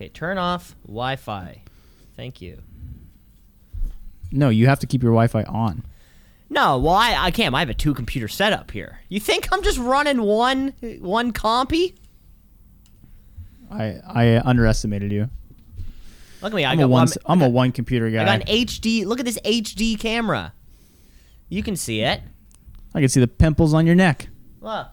Okay, turn off Wi-Fi. Thank you. No, you have to keep your Wi-Fi on. No, well, I, I can't. I have a two computer setup here. You think I'm just running one one compy? I I underestimated you. Look at me. I I'm got a one. I'm, I'm a one computer guy. I got an HD. Look at this HD camera. You can see it. I can see the pimples on your neck. Look.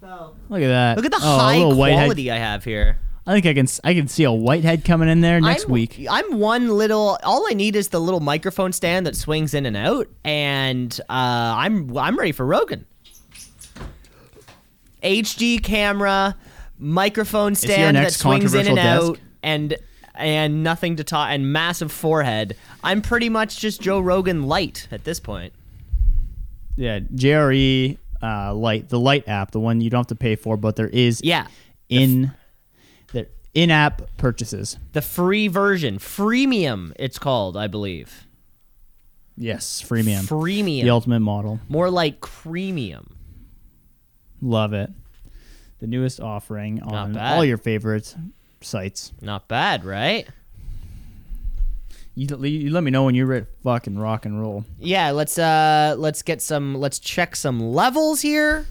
So, Look at that. look at the Oh, high quality I have here. I think I can. I can see a whitehead coming in there next I'm, week. I'm one little. All I need is the little microphone stand that swings in and out, and uh, I'm I'm ready for Rogan. HD camera, microphone stand that swings in and controversial out, and and nothing to talk, and massive forehead. I'm pretty much just Joe Rogan light at this point. Yeah, JRE uh, Light, the Light app, the one you don't have to pay for, but there is Yeah, in in-app purchases. the free version, freemium. It's called, I believe. Yes, freemium, Freemium. the ultimate model. More like creamium. Love it. The newest offering on all your favorite sites. Not bad, right? You, you let me know when you're ready to fucking rock and roll. yeah let's uh let's get some let's check some levels here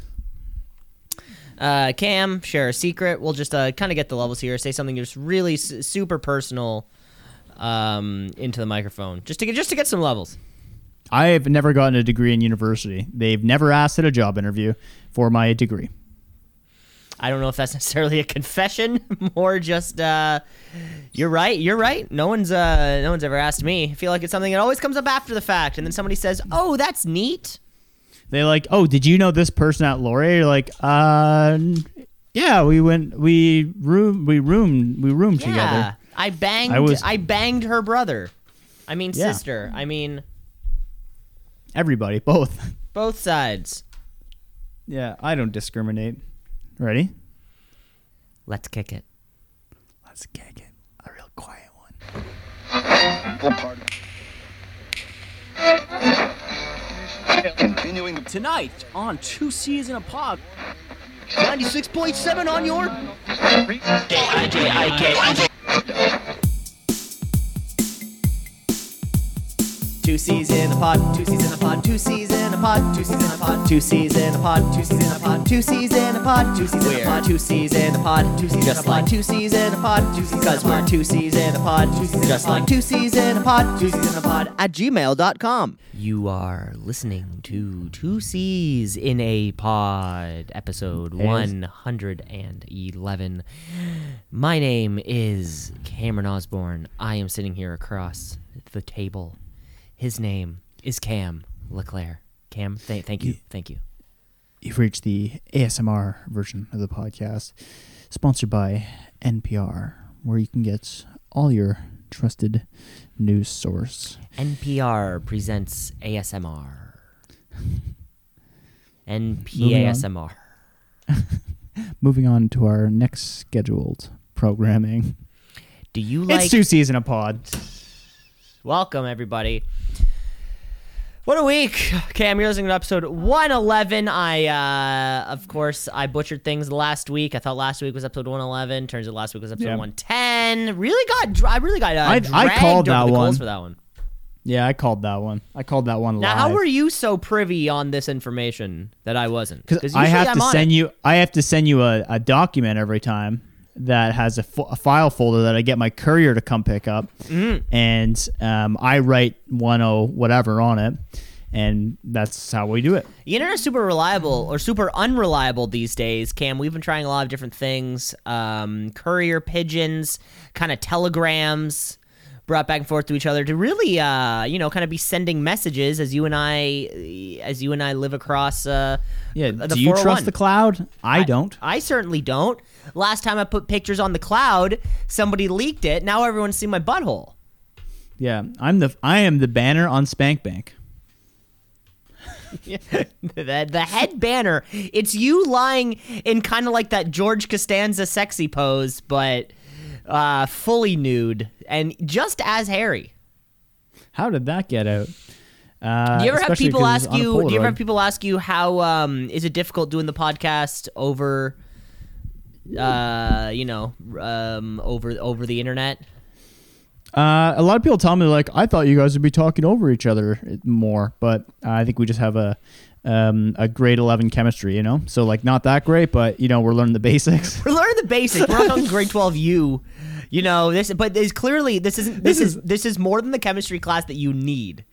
uh cam share a secret. We'll just uh kind of get the levels here. Say something just really s- super personal um into the microphone. Just to get just to get some levels. I have never gotten a degree in university. They've never asked at a job interview for my degree. i don't know if that's necessarily a confession more just uh you're right you're right. No one's uh no one's ever asked me. I feel like it's something that always comes up after the fact and then somebody says oh that's neat They like, oh, did you know this person at Laurier? You're like, uh, yeah, we went, we room, we roomed, we roomed together. Yeah, together. I banged. I was, I, banged her brother. I mean Yeah. sister. I mean Everybody, both. both sides. yeah, I don't discriminate. Ready? Let's kick it. Let's kick it. A real quiet one. Continuing the Tonight on Two C's in a Pod. 96.7 on your. Two C's in a pod, two C's in a pod, two C's in a pod, two C's in a pod, two C's in a pod, two C's in a pod, two C's in a pod, two C's in a pod, two C's in a pod, two C's just like two C's in a pod, two C's because we're two C's in a pod, two C's just like two C's in a pod, two C's in a pod at gmail.com. You are listening to Two C's in a Pod, episode Yes. 111. My name is Cameron Osborne. I am sitting here across the table. His name is Cam LeClaire. Cam, th- thank you. Thank you. You've reached the ASMR version of the podcast, sponsored by NPR, where you can get all your trusted news source. NPR presents ASMR. NPASMR. Moving on to our next scheduled programming. Do you like. it's two in a pod. Welcome, everybody. What a week! You're listening to episode 111. I, uh, of course, I butchered things last week. I thought last week was episode 111. Turns out last week was episode Yeah. 110. Really got, I really got. Uh, I- I called that one. for that one. Yeah, I called that one. I called that one Now, live. how were you so privy on this information that I wasn't? Because I have I'm to send it. you. I have to send you a, a document every time that has a, file folder that I get my courier to come pick up, Mm-hmm. and um, I write one o whatever on it, and that's how we do it. The internet's super reliable or super unreliable these days, Cam. We've been trying a lot of different things. Um, courier pigeons, kind of telegrams brought back and forth to each other to really uh, you know, kind of be sending messages as you and I as you and I live across uh Yeah. the do you trust the cloud? I, don't. I certainly don't. Last time I put pictures on the cloud, somebody leaked it. Now everyone's seen my butthole. Yeah, I'm the I am the banner on Spank Bank. the, the head banner. It's you lying in kind of like that George Costanza sexy pose, but uh, fully nude and just as hairy. How did that get out? Uh, Do you ever have people ask you? Do you ever have people ask you how um, is it difficult doing the podcast over uh, you know, um, over over the internet? Uh, a lot of people tell me like I thought you guys would be talking over each other more, but I think we just have a um, a grade eleven chemistry, you know. So like not that great, but you know we're learning the basics. We're learning the basics. We're talking grade twelve U. You know this, but there's clearly this isn't. This, This is, is- this is more than the chemistry class that you need.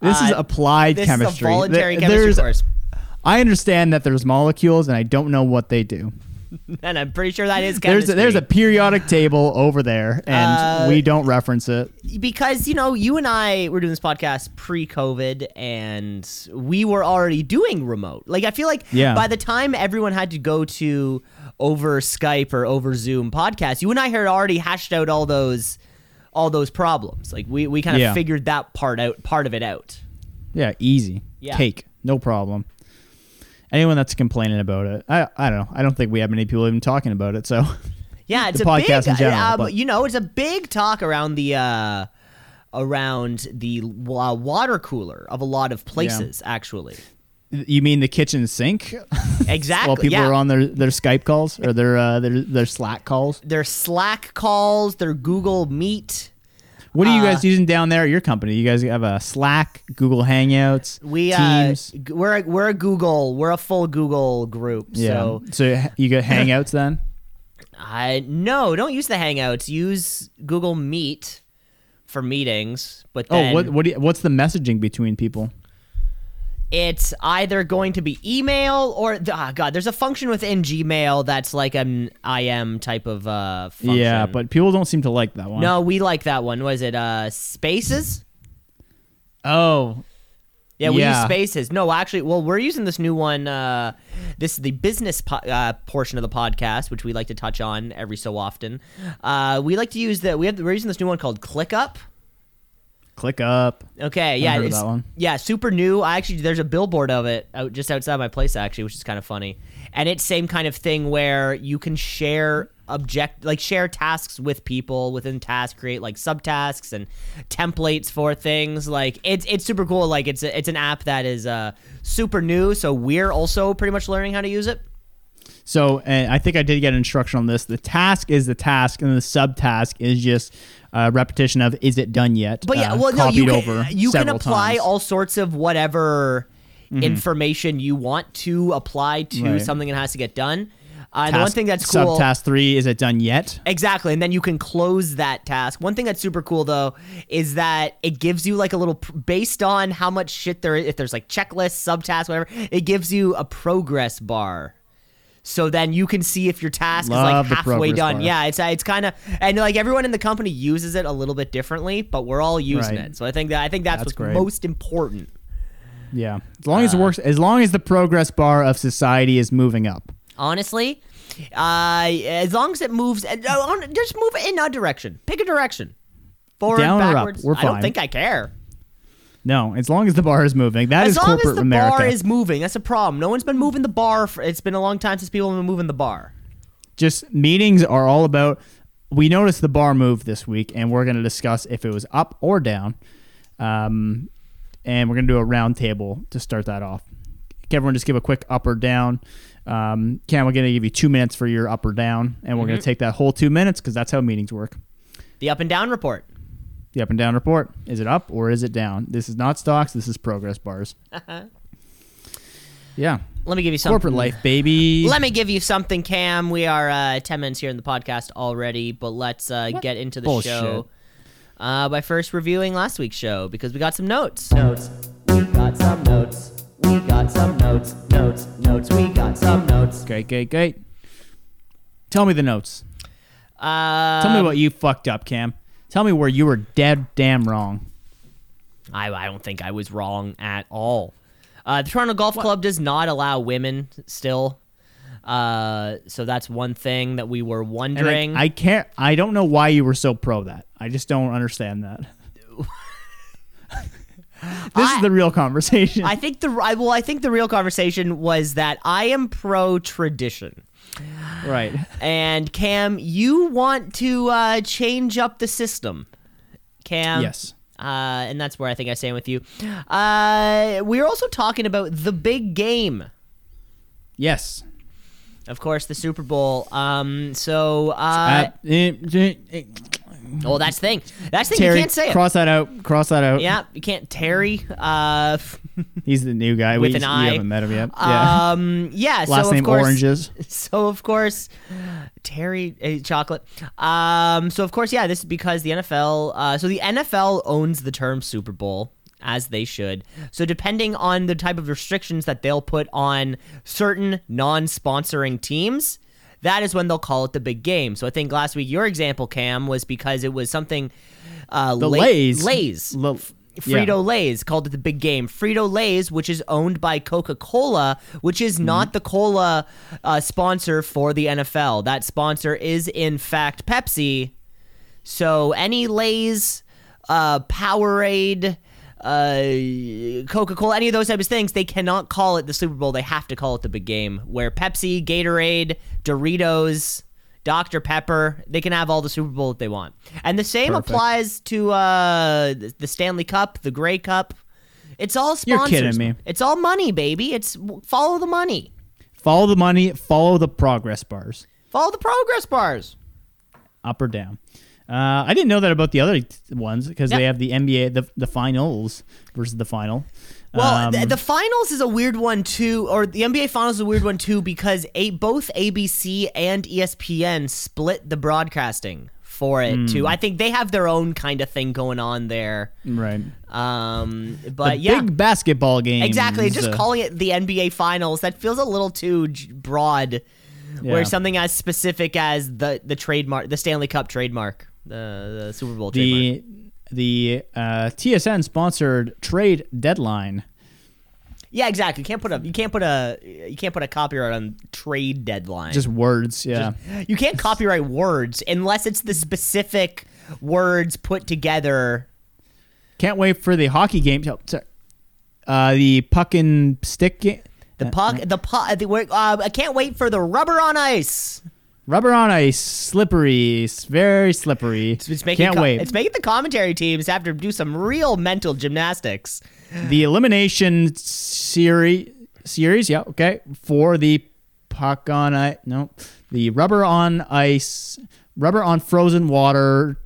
This is Uh, applied This chemistry. is a voluntary There- chemistry course, I understand that there's molecules, and I don't know what they do. and I'm pretty sure that is There's a, there's a periodic table over there, and Uh, we don't reference it. because you know you and I were doing this podcast pre-COVID, and we were already doing remote. Like I feel like Yeah. by the time everyone had to go to over Skype or over Zoom podcast, you and I had already hashed out all those all those problems. Like we we kind of Yeah. figured that part out, part of it out. Yeah, easy. Yeah. Cake, no problem. Anyone that's complaining about it, I I don't know. I don't think we have many people even talking about it. So Yeah, it's a podcast big, in general, um, you know, it's a big talk around the uh, around the uh, water cooler of a lot of places. Actually, you mean the kitchen sink? exactly. While people yeah. are on their, their Skype calls or their uh, their their Slack calls. their Slack calls, their Google Meet. What are you Uh, guys using down there at your company? You guys have a Slack, Google Hangouts, We uh, Teams. g- we're a, we're a Google, we're a full Google group. yeah. So So, you got Hangouts then? I no, don't use the Hangouts. Use Google Meet for meetings. But Oh, then what what do you, what's the messaging between people? It's either going to be email or ah, God. There's a function within Gmail that's like an IM type of uh, function. Yeah, but people don't seem to like that one. no, we like that one. Was it uh, Spaces? Oh, Yeah, we use Spaces. No, actually, well, we're using this new one. Uh, this is the business po- uh, portion of the podcast, which we like to touch on every so often. Uh, we like to use the we have we're using this new one called ClickUp. Click up. Okay, yeah, it's that one. yeah, super new. I actually there's a billboard of it out just outside my place actually, which is kind of funny. And it's same kind of thing where you can share object like share tasks with people within tasks, create like subtasks and templates for things. Like it's it's super cool. Like it's a, it's an app that is uh super new, so we're also pretty much learning how to use it. So, I think I did get an instruction on this. The task is the task, and the subtask is just a repetition of "Is it done yet?" But yeah, uh, well, no, you can you can apply times. Mm-hmm. all sorts of whatever information you want to apply to Right. something that has to get done. Uh, and the one thing that's cool, Subtask three is it done yet? exactly, and then you can close that task. One thing that's super cool though is that it gives you like a little based on how much shit there is. If there's like checklists, subtasks, whatever, it gives you a progress bar. So then you can see if your task Love is like halfway done. bar. Yeah, it's uh, it's kind of and like everyone in the company uses it a little bit differently, but we're all using Right. it. So I think that I think that's, That's what's great. most important. Yeah, as long as Uh, it works, as long as the progress bar of society is moving up. Honestly, uh, as long as it moves, uh, on- just move it in a direction. Pick a direction. Forward, Down or up, backwards. we're I don't think I care. No, as long as the bar is moving, that is as long as corporate the America. bar is moving, that's a problem. No one's been moving the bar. For, it's been a long time since people have been moving the bar. just meetings are all about. We noticed the bar move this week, and we're going to discuss if it was up or down. Um, and we're going to do a round table to start that off. Can everyone just give a quick up or down? Um, Cam, we're going to give you two minutes for your up or down, and we're going Mm-hmm. to take that whole two minutes because that's how meetings work. The up and down report. The up and down report. Is it up or is it down? This is not stocks. This is progress bars. yeah. Let me give you something. Corporate life, baby. Let me give you something, Cam. We are uh, 10 minutes here in the podcast already, but let's uh, get into the Bullshit. show uh, by first reviewing last week's show because we got some notes. Notes. We got some notes. We got some notes. Notes. Notes. We got some notes. Great, great, great. Tell me the notes. Uh, Tell me what you fucked up, Cam. Tell me where you were dead damn wrong. I, I don't think I was wrong at all. Uh, the Toronto Golf Club does not allow women still. Uh, so that's one thing that we were wondering. I, I can't. I don't know why you were so pro that. I just don't understand that. this I- is the real conversation. I think the well, I think the real conversation was that I am pro tradition. Right. And Cam, you want to uh, change up the system. Cam. Yes. Uh, and that's where I think I stand with you. Uh, we are also talking about the big game. Yes. Of course, the Super Bowl. Um, so, uh, eh, eh, well, that's the thing. That's the thing. Terry, you can't say it. cross that out. Cross that out. Yeah, you can't. Terry. Uh, He's the new guy. With we, an we I. haven't met him yet. Yeah. um, yeah. Last so name of course, Oranges. So of course, Terry uh, chocolate. Um, so of course, yeah, this is because the NFL. Uh, so the NFL owns the term Super Bowl as they should. So depending on the type of restrictions that they'll put on certain non-sponsoring teams, that is when they'll call it the big game. So I think last week your example, Cam, was because it was something. Uh, The La- Lays. Lays. Lo- yeah. Frito Lay's called it the big game. Frito Lay's, which is owned by Coca Cola, which is Mm-hmm. not the cola uh, sponsor for the NFL. That sponsor is, in fact, Pepsi. So any Lay's, uh, Powerade, uh, Coca Cola, any of those types of things, they cannot call it the Super Bowl. They have to call it the big game. Where Pepsi, Gatorade, Doritos, Dr. Pepper, they can have all the Super Bowl that they want. And the same Perfect. applies to uh, the the Stanley Cup, the Grey Cup. It's all sponsors. You're kidding me. It's all money, baby. It's follow the money. Follow the money. Follow the progress bars. Follow the progress bars. up or down. Uh, I didn't know that about the other ones because Yep. they have the NBA, the the finals versus the final. Well, Um, the, the finals is a weird one too, or the NBA finals is a weird one too because a, both ABC and ESPN split the broadcasting for it Hmm. too. I think they have their own kind of thing going on there. right. Um, The but yeah, big basketball game. exactly. Just uh, calling it the NBA finals that feels a little too broad. Yeah. Where something as specific as the the trademark, the Stanley Cup trademark, the, the Super Bowl the the uh, TSN sponsored trade deadline. Yeah, exactly. You can't put a you can't put a you can't put a copyright on trade deadline. Just words. Yeah. you can't copyright words unless it's the specific words put together. Can't wait for the hockey game. oh, sorry. Uh, the puck and stick game. The puck, the puck. The, uh, I can't wait for the rubber on ice. Rubber on ice, slippery, very slippery. It's making Can't wait. It's making the commentary teams have to do some real mental gymnastics. the elimination series series yeah okay for the puck on ice no the rubber on ice rubber on frozen water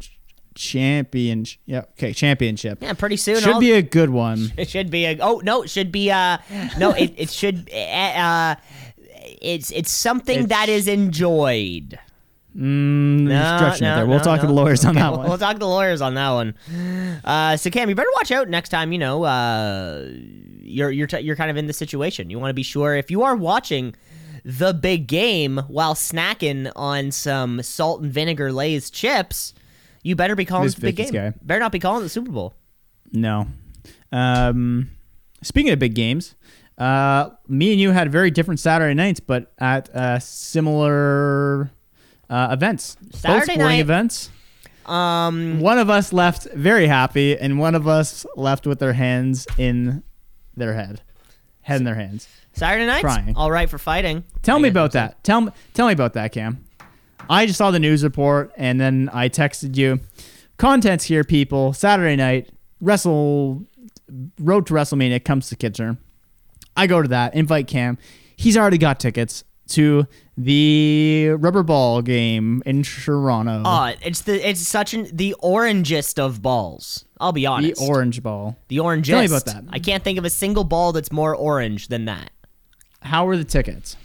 champion yeah okay championship Yeah, pretty soon. should all- be a good one It should be a. Oh no, it should be uh no. It it should. Uh, it's it's something It's- that is enjoyed. mm, No, it no, there we'll no, talk to the lawyers on Okay, that we'll, one We'll talk to the lawyers on that one. Uh, so Cam, you better watch out next time. You know, uh, you're you're t- you're kind of in the situation. You want to be sure if you are watching the big game while snacking on some salt and vinegar Lay's chips. You better be calling this the big game. guy. Better not be calling the Super Bowl. no um speaking of big games uh me and you had very different saturday nights but at uh similar uh events Both sporting night- events Um, one of us left very happy, and one of us left with their hands in their head, head in their hands. Saturday nights, Crying. all right for fighting. Tell me about that. Tell me, tell me about that, Cam. I just saw the news report, and then I texted you. Contents here, people. Saturday night, Wrestle Road to WrestleMania comes to Kitchener. I go to that, invite Cam. He's already got tickets to the rubber ball game in Toronto. Oh, it's the it's such an the orangest of balls. I'll be honest. the orange ball. The orangest. Tell me about that. I can't think of a single ball that's more orange than that. How were the tickets?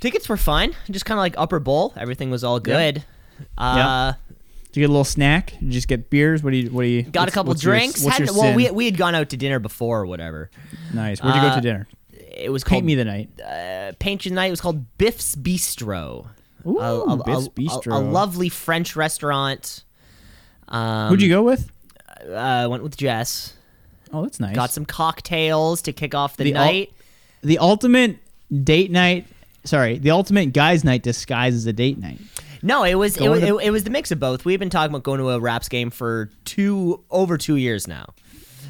Tickets were fine, just kind of like upper bowl. Everything was all good. Uh, Did you get a little snack? Did you just get beers? What do you? What do you? got a couple drinks. your Hadn't- well, we we had gone out to dinner before or whatever. nice. Where'd you go uh, to dinner? It was Paint called me the night. uh, Paint You the Night. It was called Biff's Bistro. Ooh, a, a- Biff's Bistro. A, a lovely French restaurant. Um, Who'd you go with? Uh, went with Jess. Oh, that's nice. Got some cocktails to kick off the, The ul- night. the ultimate date night. Sorry, the ultimate guys' night disguised as a date night. No, it was it, was to- it, it was the mix of both. We've been talking about going to a Raps game for two over two years now.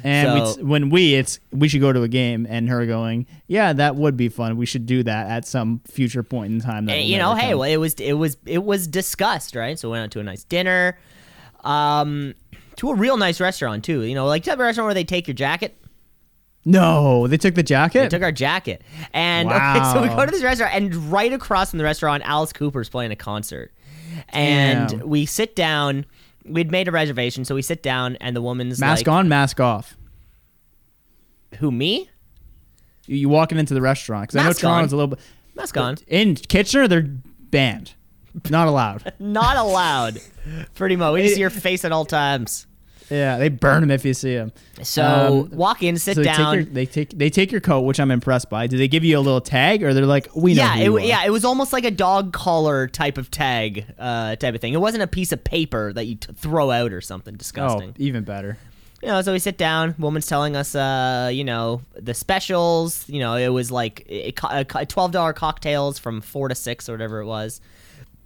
And we So- when we, it's we should go to a game, and her going, yeah, that would be fun. We should do that at some future point in time. That you know, hey, come." well, it was it was it was discussed, right? So we went out to a nice dinner, um, to a real nice restaurant too. You know, like type of restaurant where they take your jacket. No, they took the jacket. They took our jacket. And okay, so we go to this restaurant, and right across from the restaurant, Alice Cooper's playing a concert. And Damn. we sit down. We'd made a reservation, so we sit down, and the woman's mask like, on, mask off. "Who me? You, you walking into the restaurant because I know Mask Toronto's on. a little bit. Mask on. In Kitchener, they're banned, not allowed. Not allowed." Pretty much. We just see your face at all times. Yeah, they burn them if you see them. So walk in, sit so they down. Take your, they take they take your coat, which I'm impressed by. Do they give you a little tag, or they're like, we know? yeah, it, you w- are? yeah, it was almost like a dog collar type of tag, uh, type of thing. It wasn't a piece of paper that you t- throw out or something disgusting. Oh, even better. you know, so we sit down. Woman's telling us, uh, you know, the specials. You know, it was like twelve dollar cocktails from four to six or whatever it was.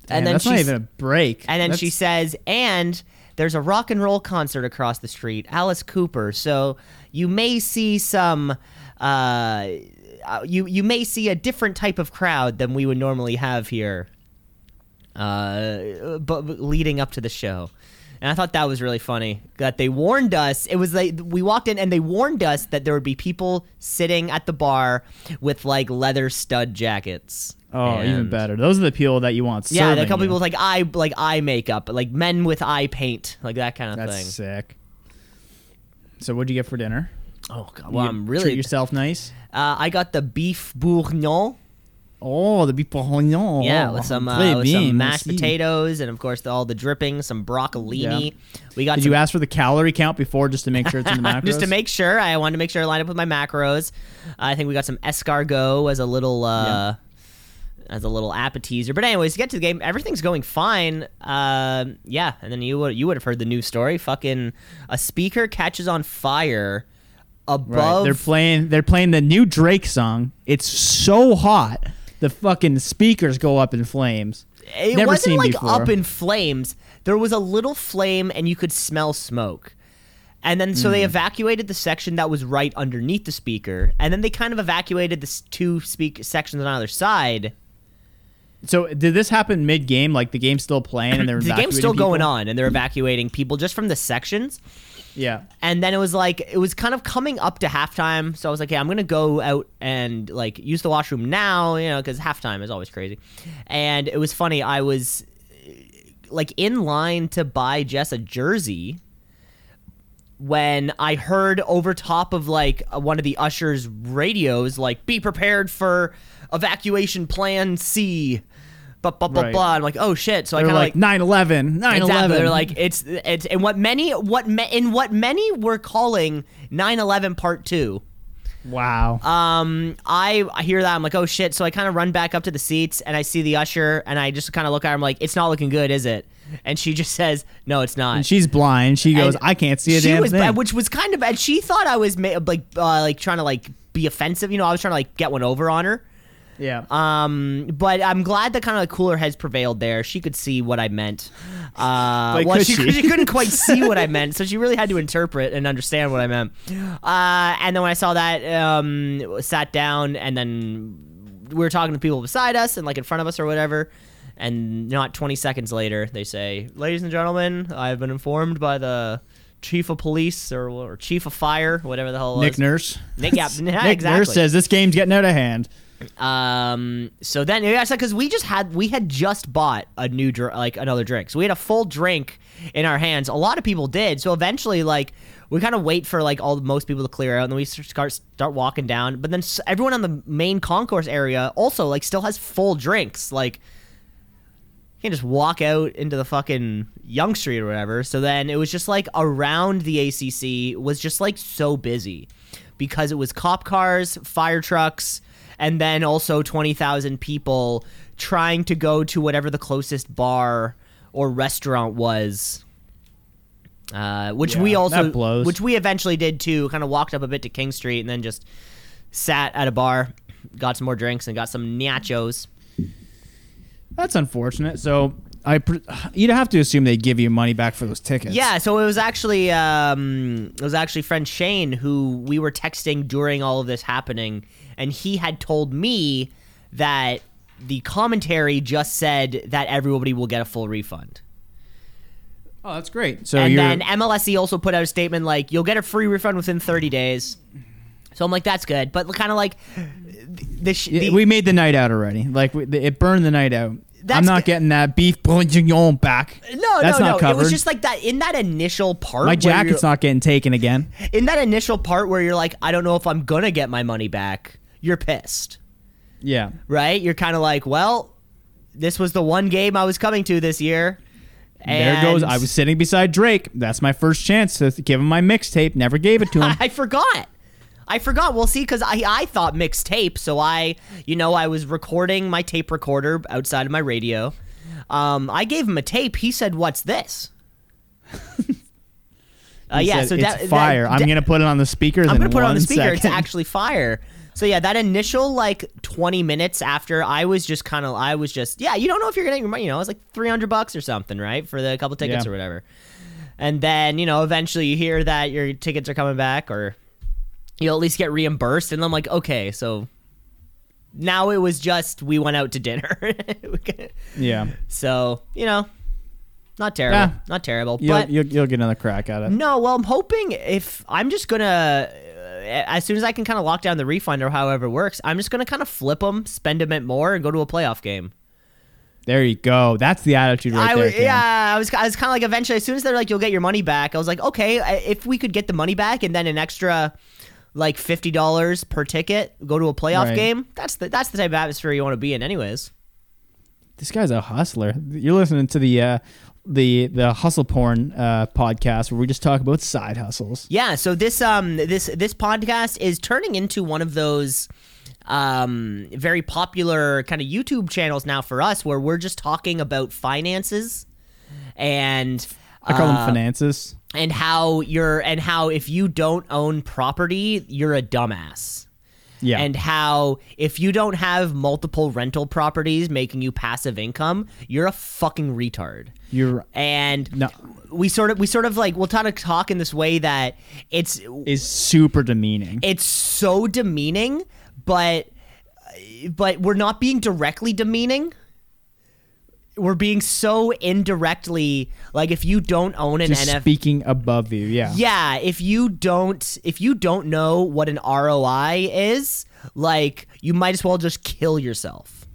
Damn, and then that's not even a break. And then she says, and there's a rock and roll concert across the street, Alice Cooper. So you may see some, uh, uh, you you may see a different type of crowd than we would normally have here. Uh, but but leading up to the show. And I thought that was really funny that they warned us. It was like we walked in and they warned us that there would be people sitting at the bar with like leather stud jackets. Oh, even better. Those are the people that you want. yeah, a couple you. people with like eye like eye makeup, like men with eye paint, like that kind of That's thing. That's sick. So, what'd you get for dinner? Oh god, well You I'm really treat yourself nice. Uh, I got the beef bourguignon, Oh, the beef bourguignon. yeah, Oh, with some uh, with some mashed merci. potatoes, and of course the, all the drippings, some broccolini. Yeah. We got Did some, you ask for the calorie count before just to make sure it's in the macros? just to make sure. I wanted to make sure I lined up with my macros. I think we got some escargot as a little. Uh, As a little appetizer, but anyways, to get to the game, everything's going fine. Um, yeah, and then you would you would have heard the news story. Fucking a speaker catches on fire above Right. They're playing. They're playing the new Drake song. It's so hot. The fucking speakers go up in flames. it Never wasn't like before. up in flames. There was a little flame, and you could smell smoke. And then so Hmm. they evacuated the section that was right underneath the speaker, and then they kind of evacuated the two speak sections on either side. So did this happen mid game? Like the game's still playing and they're The game's still evacuating going on, and they're evacuating people just from the sections. Yeah. And then it was like it was kind of coming up to halftime, so I was like, "Yeah, I'm gonna go out and like use the washroom now," you know, because halftime is always crazy. And it was funny. I was like in line to buy Jess a jersey when I heard over top of like one of the ushers' radios, like, "Be prepared for evacuation plan C." Blah blah blah Right. blah. I'm like, "Oh shit!" So I They're kind of like 9/11, 9/11. Exactly. They're like it's it's and what many what me, in what many were calling 9/11 Part Two. wow. Um, I I hear that I'm like, oh shit. So I kind of run back up to the seats and I see the usher and I just kind of look at her. I'm like, it's not looking good, is it? And she just says, no, it's not. and she's blind. She goes, And I can't see a she damn was thing. bad, which was kind of bad. She thought I was ma- like uh, like trying to like be offensive. You know, I was trying to like get one over on her. Yeah. Um, but I'm glad that kind of cooler heads prevailed there. She could see what I meant. Uh, But well, she, she? she couldn't quite see what I meant, so she really had to interpret and understand what I meant. Uh, and then when I saw that, um, sat down, and then we were talking to people beside us and like in front of us or whatever. And not 20 seconds later, they say, "Ladies and gentlemen, I've been informed by the." Chief of police or, or chief of fire, whatever the hell it was. Nick Nurse. Nick, yeah, yeah, Nick exactly. Nurse says this game's getting out of hand. Um. So then, yeah, because we just had we had just bought a new dr- like another drink, so we had a full drink in our hands. A lot of people did. So eventually, like we kind of wait for like all most people to clear out, and then we start start walking down. But then everyone on the main concourse area also like still has full drinks. Like you can just walk out into the fucking Yonge Street or whatever. So then it was just like around the ACC was just like so busy because it was cop cars, fire trucks, and then also 20,000 people trying to go to whatever the closest bar or restaurant was. Uh, which we also, which we eventually did too. Kind of walked up a bit to King Street and then just sat at a bar, got some more drinks, and got some nachos. That's unfortunate. So I, you'd have to assume they give you money back for those tickets. Yeah, so it was actually um, it was actually friend Shane who we were texting during all of this happening, and he had told me that the commentary just said that everybody will get a full refund. Oh, that's great. So and then MLSE also put out a statement like you'll get a free refund within 30 days. So I'm like, that's good, but kind of like the, sh- the we made the night out already. Like we, it burned the night out. I'm not getting that beef bourguignon back. no, that's no, not no. covered. It was just like that in that initial part. My jacket's not getting taken again. in that initial part where you're like, I don't know if I'm gonna get my money back. You're pissed, Yeah. right? You're kind of like, well, this was the one game I was coming to this year. there goes. I was sitting beside Drake. That's my first chance to give him my mixtape. Never gave it to him. I forgot. I forgot. Well, see, because I, I thought mixtape. so I, you know, I was recording my tape recorder outside of my radio. Um, I gave him a tape. He said, "What's this?" uh, yeah, said, so it's that- that- fire. I'm gonna put it on the speaker. I'm gonna put it on the speaker. It's actually fire. So yeah, that initial like 20 minutes after, I was just kind of, I was just, yeah, you don't know if you're gonna, your money, you know, it was like 300 bucks or something, right, for the couple tickets Yeah. or whatever. And then you know, eventually you hear that your tickets are coming back, or you'll at least get reimbursed. And I'm like, okay, so now it was just we went out to dinner. yeah. so you know, not terrible, Yeah. not terrible, You'll, but you'll, you'll get another crack at it. no, well, I'm hoping if I'm just gonna, uh, as soon as I can kind of lock down the refund or however it works, I'm just gonna kind of flip them, spend a bit more, and go to a playoff game. There you go. That's the attitude right I there. Cam. yeah, I was, I was kind of like eventually, as soon as they're like, you'll get your money back, I was like, okay, if we could get the money back and then an extra. Like fifty dollars per ticket, go to a playoff Right. game. That's the that's the type of atmosphere you want to be in, anyways. This guy's a hustler. You're listening to the uh, the the hustle porn uh, podcast where we just talk about side hustles. Yeah, so this um this this podcast is turning into one of those um very popular kind of YouTube channels now for us where we're just talking about finances and I call uh, them finances. and how you're and how if you don't own property, you're a dumbass. Yeah. And how if you don't have multiple rental properties making you passive income, you're a fucking retard. you're And No. we sort of we sort of like we'll kind of talk in this way that it's is super demeaning. it's so demeaning, but but we're not being directly demeaning. We're being so indirectly like if you don't own an just NFL speaking above you. Yeah. yeah, if you don't if you don't know what an ROI is, like you might as well just kill yourself.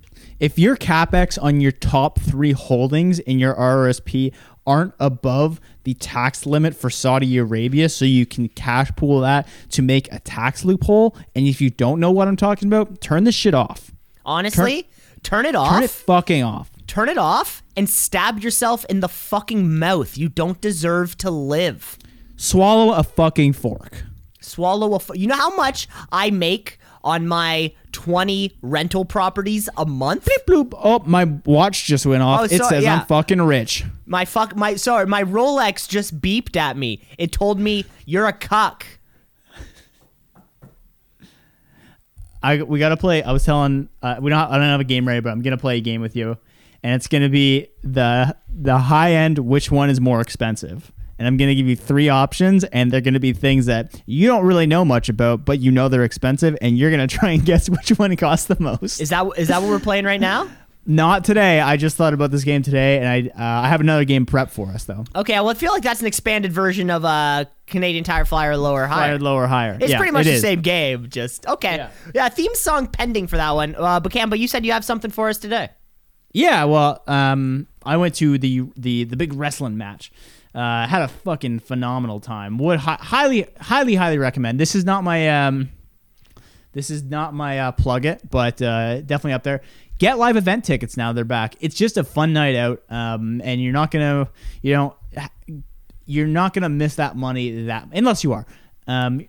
If your capex on your top three holdings in your RRSP aren't above the tax limit for Saudi Arabia, so you can cash pool that to make a tax loophole, and if you don't know what I'm talking about, turn this shit off. Honestly, turn, it off. Turn it fucking off. Turn it off and stab yourself in the fucking mouth. You don't deserve to live. Swallow a fucking fork. Swallow a. a. F- you know how much I make on my 20 rental properties a month? Bloop. Oh, my watch just went off. Oh, it says yeah. I'm fucking rich. My fuck my sorry, my Rolex just beeped at me. It told me you're a cuck. I we gotta play. I was telling uh, we don't. I don't have a game ready, but I'm gonna play a game with you, and it's gonna be the the high end. Which one is more expensive? And I'm gonna give you three options, and they're gonna be things that you don't really know much about, but you know they're expensive, and you're gonna try and guess which one costs the most. Is that is that what we're playing right now? Not today. I just thought about this game today, and I uh, I have another game prep for us though. Okay, well I feel like that's an expanded version of uh Canadian Tire Flyer lower higher. Higher, lower, higher. It's Yeah, pretty much it the is. same game, just okay. Yeah. Yeah. theme song pending for that one. Uh, but Cam, but you said you have something for us today. Yeah, well, um, I went to the the the big wrestling match. Uh, had a fucking phenomenal time. Would hi- highly highly highly recommend. This is not my um, this is not my uh, plug it, but uh, definitely up there. Get live event tickets now. They're back. It's just a fun night out, um, and you're not gonna you know you're not gonna miss that money that unless you are. Um,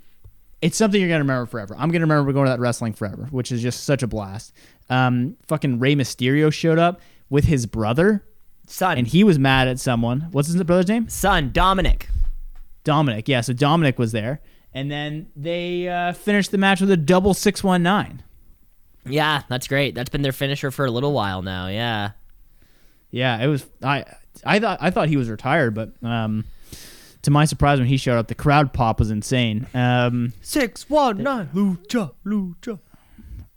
it's something you're gonna remember forever. I'm gonna remember going to that wrestling forever, which is just such a blast. Um, fucking Rey Mysterio showed up with his brother, Son, and he was mad at someone. What's his brother's name? son, Dominic. Dominic. Yeah, so Dominic was there, and then they uh, finished the match with a double six one nine. Yeah, that's great. That's been their finisher for a little while now. Yeah. Yeah, it was. I I thought I thought he was retired, but um, to my surprise, when he showed up, the crowd pop was insane. Um, Six one nine lucha lucha.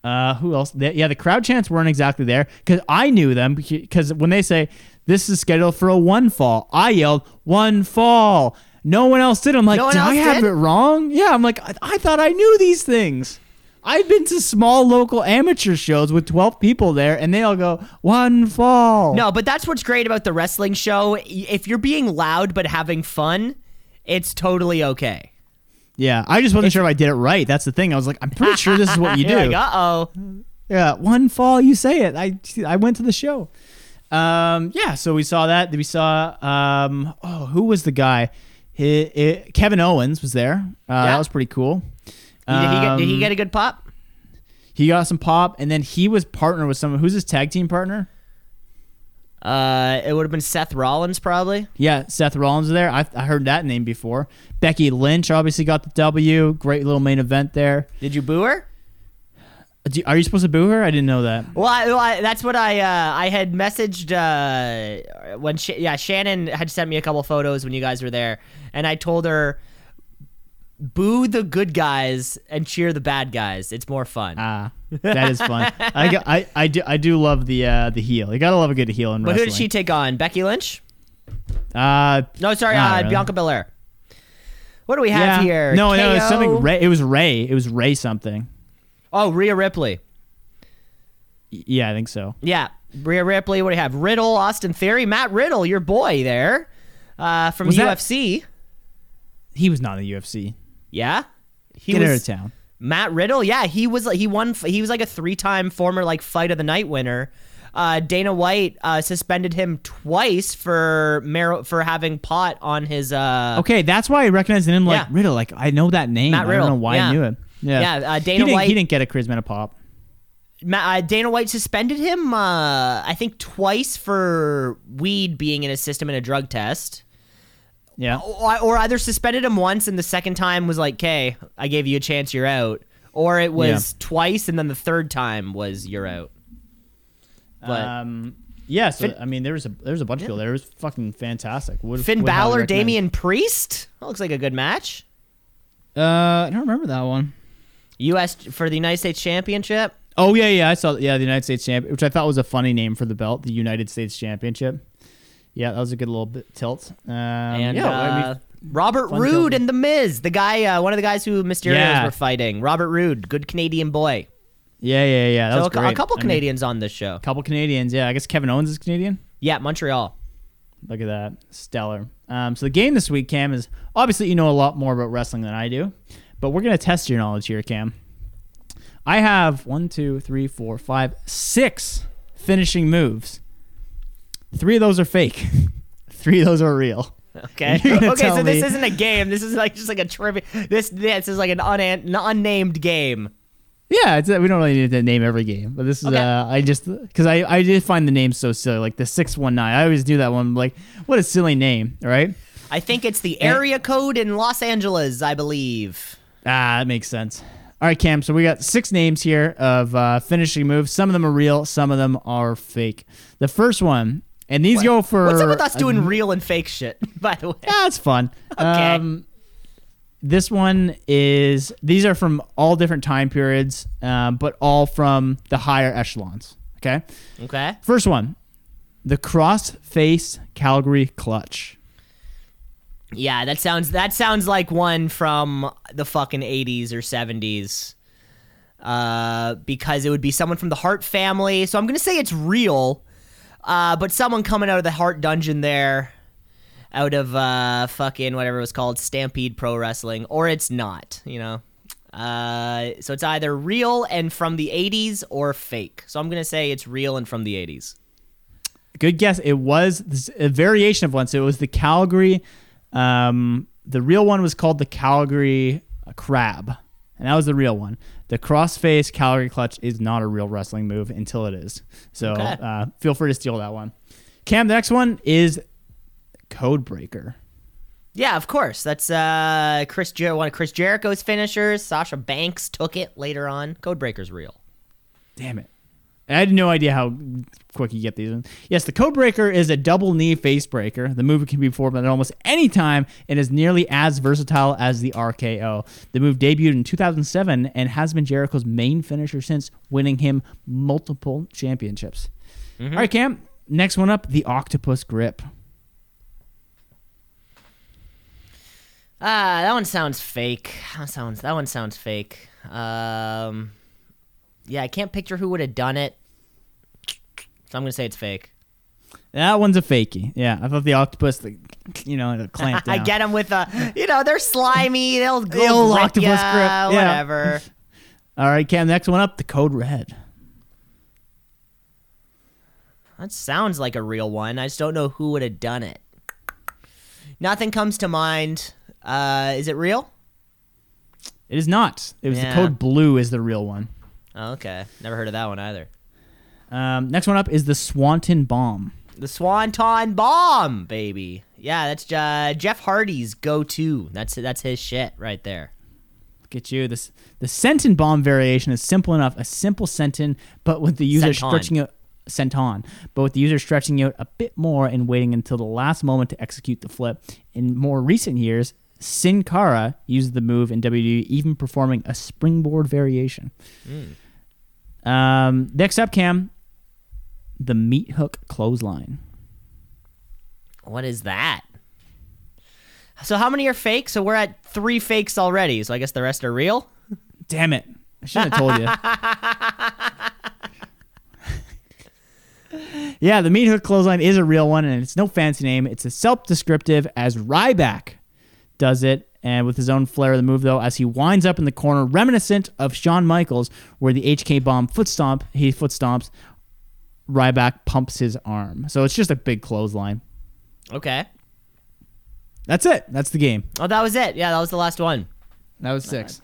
Uh, who else? The, yeah, the crowd chants weren't exactly there because I knew them because when they say this is scheduled for a one fall, I yelled one fall, No one else did. I'm like, No did I have did? it wrong? Yeah, I'm like, I, I thought I knew these things. I've been to small local amateur shows with 12 people there, and they all go one fall. No, but that's what's great about the wrestling show. If you're being loud but having fun, it's totally okay. Yeah, I just wasn't sure if I did it right. That's the thing. I was like, I'm pretty sure this is what you do. Like, uh oh. Yeah, one fall, you say it. I I went to the show. Um, yeah, so we saw that. We saw um, oh, who was the guy? He, he- Kevin Owens was there. Uh, Yeah. That was pretty cool. Did he, get, did he Um, get a good pop? He got some pop, and then he was partnered with someone. Who's his tag team partner? Uh, it would have been Seth Rollins probably. Yeah, Seth Rollins there. I, I heard that name before. Becky Lynch obviously got the W. Great little main event there. Did you boo her? Do- Are you supposed to boo her? I didn't know that. Well, I, well I, that's what I uh, I had messaged uh, when Sh- yeah Shannon had sent me a couple photos when you guys were there, and I told her boo the good guys and cheer the bad guys. It's more fun. Ah, that is fun. I, I I do I do love the uh, the heel. You gotta love a good heel in wrestling. but who did she take on? Becky Lynch? Uh, No, sorry, uh, really. Bianca Belair. What do we have yeah. here? No, no, it's KO? something. Ray, it was Ray. It was Ray something. Oh, Rhea Ripley. Yeah, I think so. Yeah, Rhea Ripley. What do you have? Riddle, Austin Theory, Matt Riddle, your boy there, uh, from Was that- UFC. He was not in the UFC. Yeah, he Get was out of town. Matt Riddle. Yeah, he was. He won. He was like a three-time former like fight of the night winner. Uh, Dana White uh, suspended him twice for mar- for having pot on his. Uh, Okay, that's why I recognized him like Yeah. Riddle. Like I know that name. Matt I Riddle, don't know why yeah. I knew it. Yeah, Yeah, uh, he Dana didn't, White- He didn't get a charisma pop. Uh, Dana White suspended him. Uh, I think twice for weed being in his system in a drug test. Yeah. or, or either suspended him once and the second time was like, "Okay, I gave you a chance, you're out," or it was twice and then the third time was you're out. But um. Yeah. So Finn- I mean, there was a there was a bunch of people there. It was fucking fantastic. Would, Finn would Balor. Damian Priest, that looks like a good match. Uh, I don't remember that one. U.S. for the United States Championship. Oh yeah, yeah, I saw. Yeah, the United States champ, which I thought was a funny name for the belt, the United States Championship. Yeah, that was a good little bit tilt. Um, And yeah, I mean, uh, Robert fun tilt. and The Miz, the guy, uh, one of the guys who Mysterios Yeah. were fighting. Robert Roode, good Canadian boy. yeah, yeah, yeah. That so was a, great. a couple I mean, Canadians on this show. A couple Canadians. Yeah, I guess Kevin Owens is Canadian. Yeah, Montreal. Look at that, stellar. Um, so the game this week, Cam, is obviously you know a lot more about wrestling than I do, but we're gonna test your knowledge here, Cam. I have one, two, three, four, five, six finishing moves. Three of those are fake. Three of those are real. Okay. Okay, so this isn't a game. This is like just like a trivia. This this is like an unan- unnamed game. Yeah, it's, we don't really need to name every game, but this is Okay. uh, I just because I I did find the name so silly, like the six one nine. I always do that one. Like, what a silly name, right? I think it's the area code in Los Angeles, I believe. Ah, that makes sense. All right, Cam. So we got six names here of uh, finishing moves. Some of them are real, some of them are fake. The first one, and these go for What's up with us a- doing real and fake shit? By the way, Yeah, it's fun. Okay. Um, this one is these are from all different time periods, um, but all from the higher echelons. Okay. okay. First one, the cross face Calgary clutch. Yeah, that sounds that sounds like one from the fucking 80s or 70s. Uh, because it would be someone from the Hart family. So I'm gonna say it's real. Uh, but someone coming out of the Hart dungeon there, out of uh fucking whatever it was called, Stampede Pro Wrestling, or it's not. You know. Uh, so it's either real and from the 80s or fake. So I'm gonna say it's real and from the 80s. Good guess. It was a variation of one. So it was the Calgary. Um, the real one was called the Calgary Crab, and that was the real one. The crossface Calgary clutch is not a real wrestling move until it is. So Okay. uh, feel free to steal that one. Cam, the next one is Code Breaker. Yeah, of course. That's uh Chris Jer- one of Chris Jericho's finishers. Sasha Banks took it later on. Codebreaker's real. Damn it. I had no idea how quick you get these. ones. Yes, the code breaker is a double knee face breaker. The move can be performed at almost any time and is nearly as versatile as the RKO. The move debuted in 2007 and has been Jericho's main finisher since, winning him multiple championships. All right, Cam. Next one up, the octopus grip. Ah, that one sounds fake. That sounds that one sounds fake. Um, yeah, I can't picture who would have done it, so I'm gonna say it's fake. That one's a fakey. Yeah, I thought the octopus, like, you know, the down. I get them with a, you know, they're slimy. They'll go The old octopus ya, grip, yeah. Whatever. All right, Cam. Next one up, the code red. that sounds like a real one. I just don't know who would have done it. Nothing comes to mind. Uh, is it real? It is not. It was Yeah. the code blue is the real one. Oh, okay, never heard of that one either. Um, next one up is the Swanton bomb. The Swanton Bomb, baby. Yeah, that's uh, Jeff Hardy's go-to. That's that's his shit right there. Look at you. This the senton bomb variation is simple enough. A simple senton, but with the user Senton. stretching out senton, but with the user stretching out a bit more and waiting until the last moment to execute the flip. In more recent years, Sin Cara used the move in WWE, even performing a springboard variation. Um, next up, Cam, the meat hook clothesline. What is that? So how many are fake? So we're at three fakes already. So I guess the rest are real. Damn it! I shouldn't have told you. yeah, the meat hook clothesline is a real one, and it's no fancy name. It's as self-descriptive as Ryback does it, and with his own flair of the move, though, as he winds up in the corner, reminiscent of Shawn Michaels, where the HK bomb foot stomp, he foot stomps, Ryback pumps his arm. So it's just a big clothesline. Okay. That's it. That's the game. Oh, that was it. Yeah, that was the last one. That was six.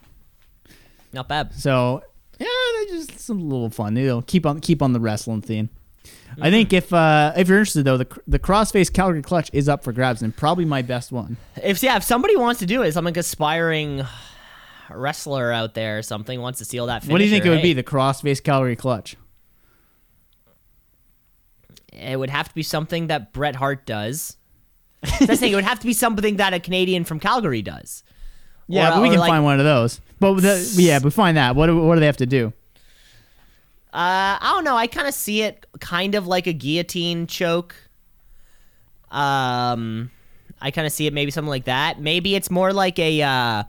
Not bad. So yeah, just some little fun. You know, keep on keep on the wrestling theme. I think if uh, if you're interested though, the the crossface Calgary clutch is up for grabs and probably my best one. If yeah, if somebody wants to do it, some like aspiring wrestler out there or something wants to steal that. Finisher, what do you think it would be? The crossface Calgary clutch. It would have to be something that Bret Hart does. That's thing. It would have to be something that a Canadian from Calgary does. Yeah, Or- but we can like- find one of those. But the, yeah, we find that. What do, what do they have to do? Uh, I don't know. I kind of see it kind of like a guillotine choke. Um, I kind of see it maybe something like that. Maybe it's more like a uh,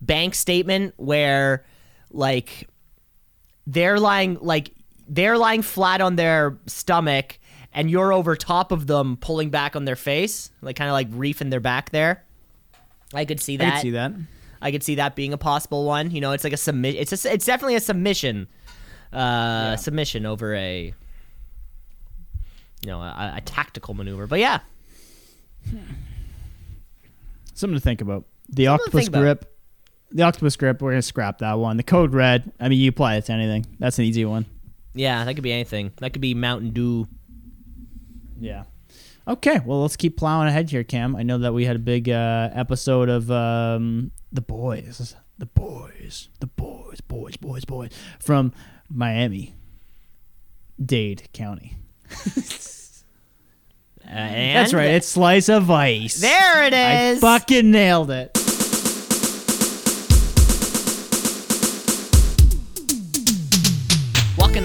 bank statement where, like, they're lying like they're lying flat on their stomach, and you're over top of them, pulling back on their face, like kind of like reefing their back there. I could see that. I can see that. I could see that being a possible one. You know, it's like a submit. It's a, it's definitely a submission, uh, submission over a, you know, a, a tactical maneuver. But yeah, Something to think about. The Something octopus about. grip. The octopus grip. We're gonna scrap that one. The code red. I mean, you apply it to anything. That's an easy one. yeah, that could be anything. That could be Mountain Dew. Yeah. Okay, well, let's keep plowing ahead here, Cam. I know that we had a big uh, episode of um, the boys, the boys, the boys, boys, boys, boys from Miami, Dade County. That's right. It's slice of ice. there it I is. fucking nailed it.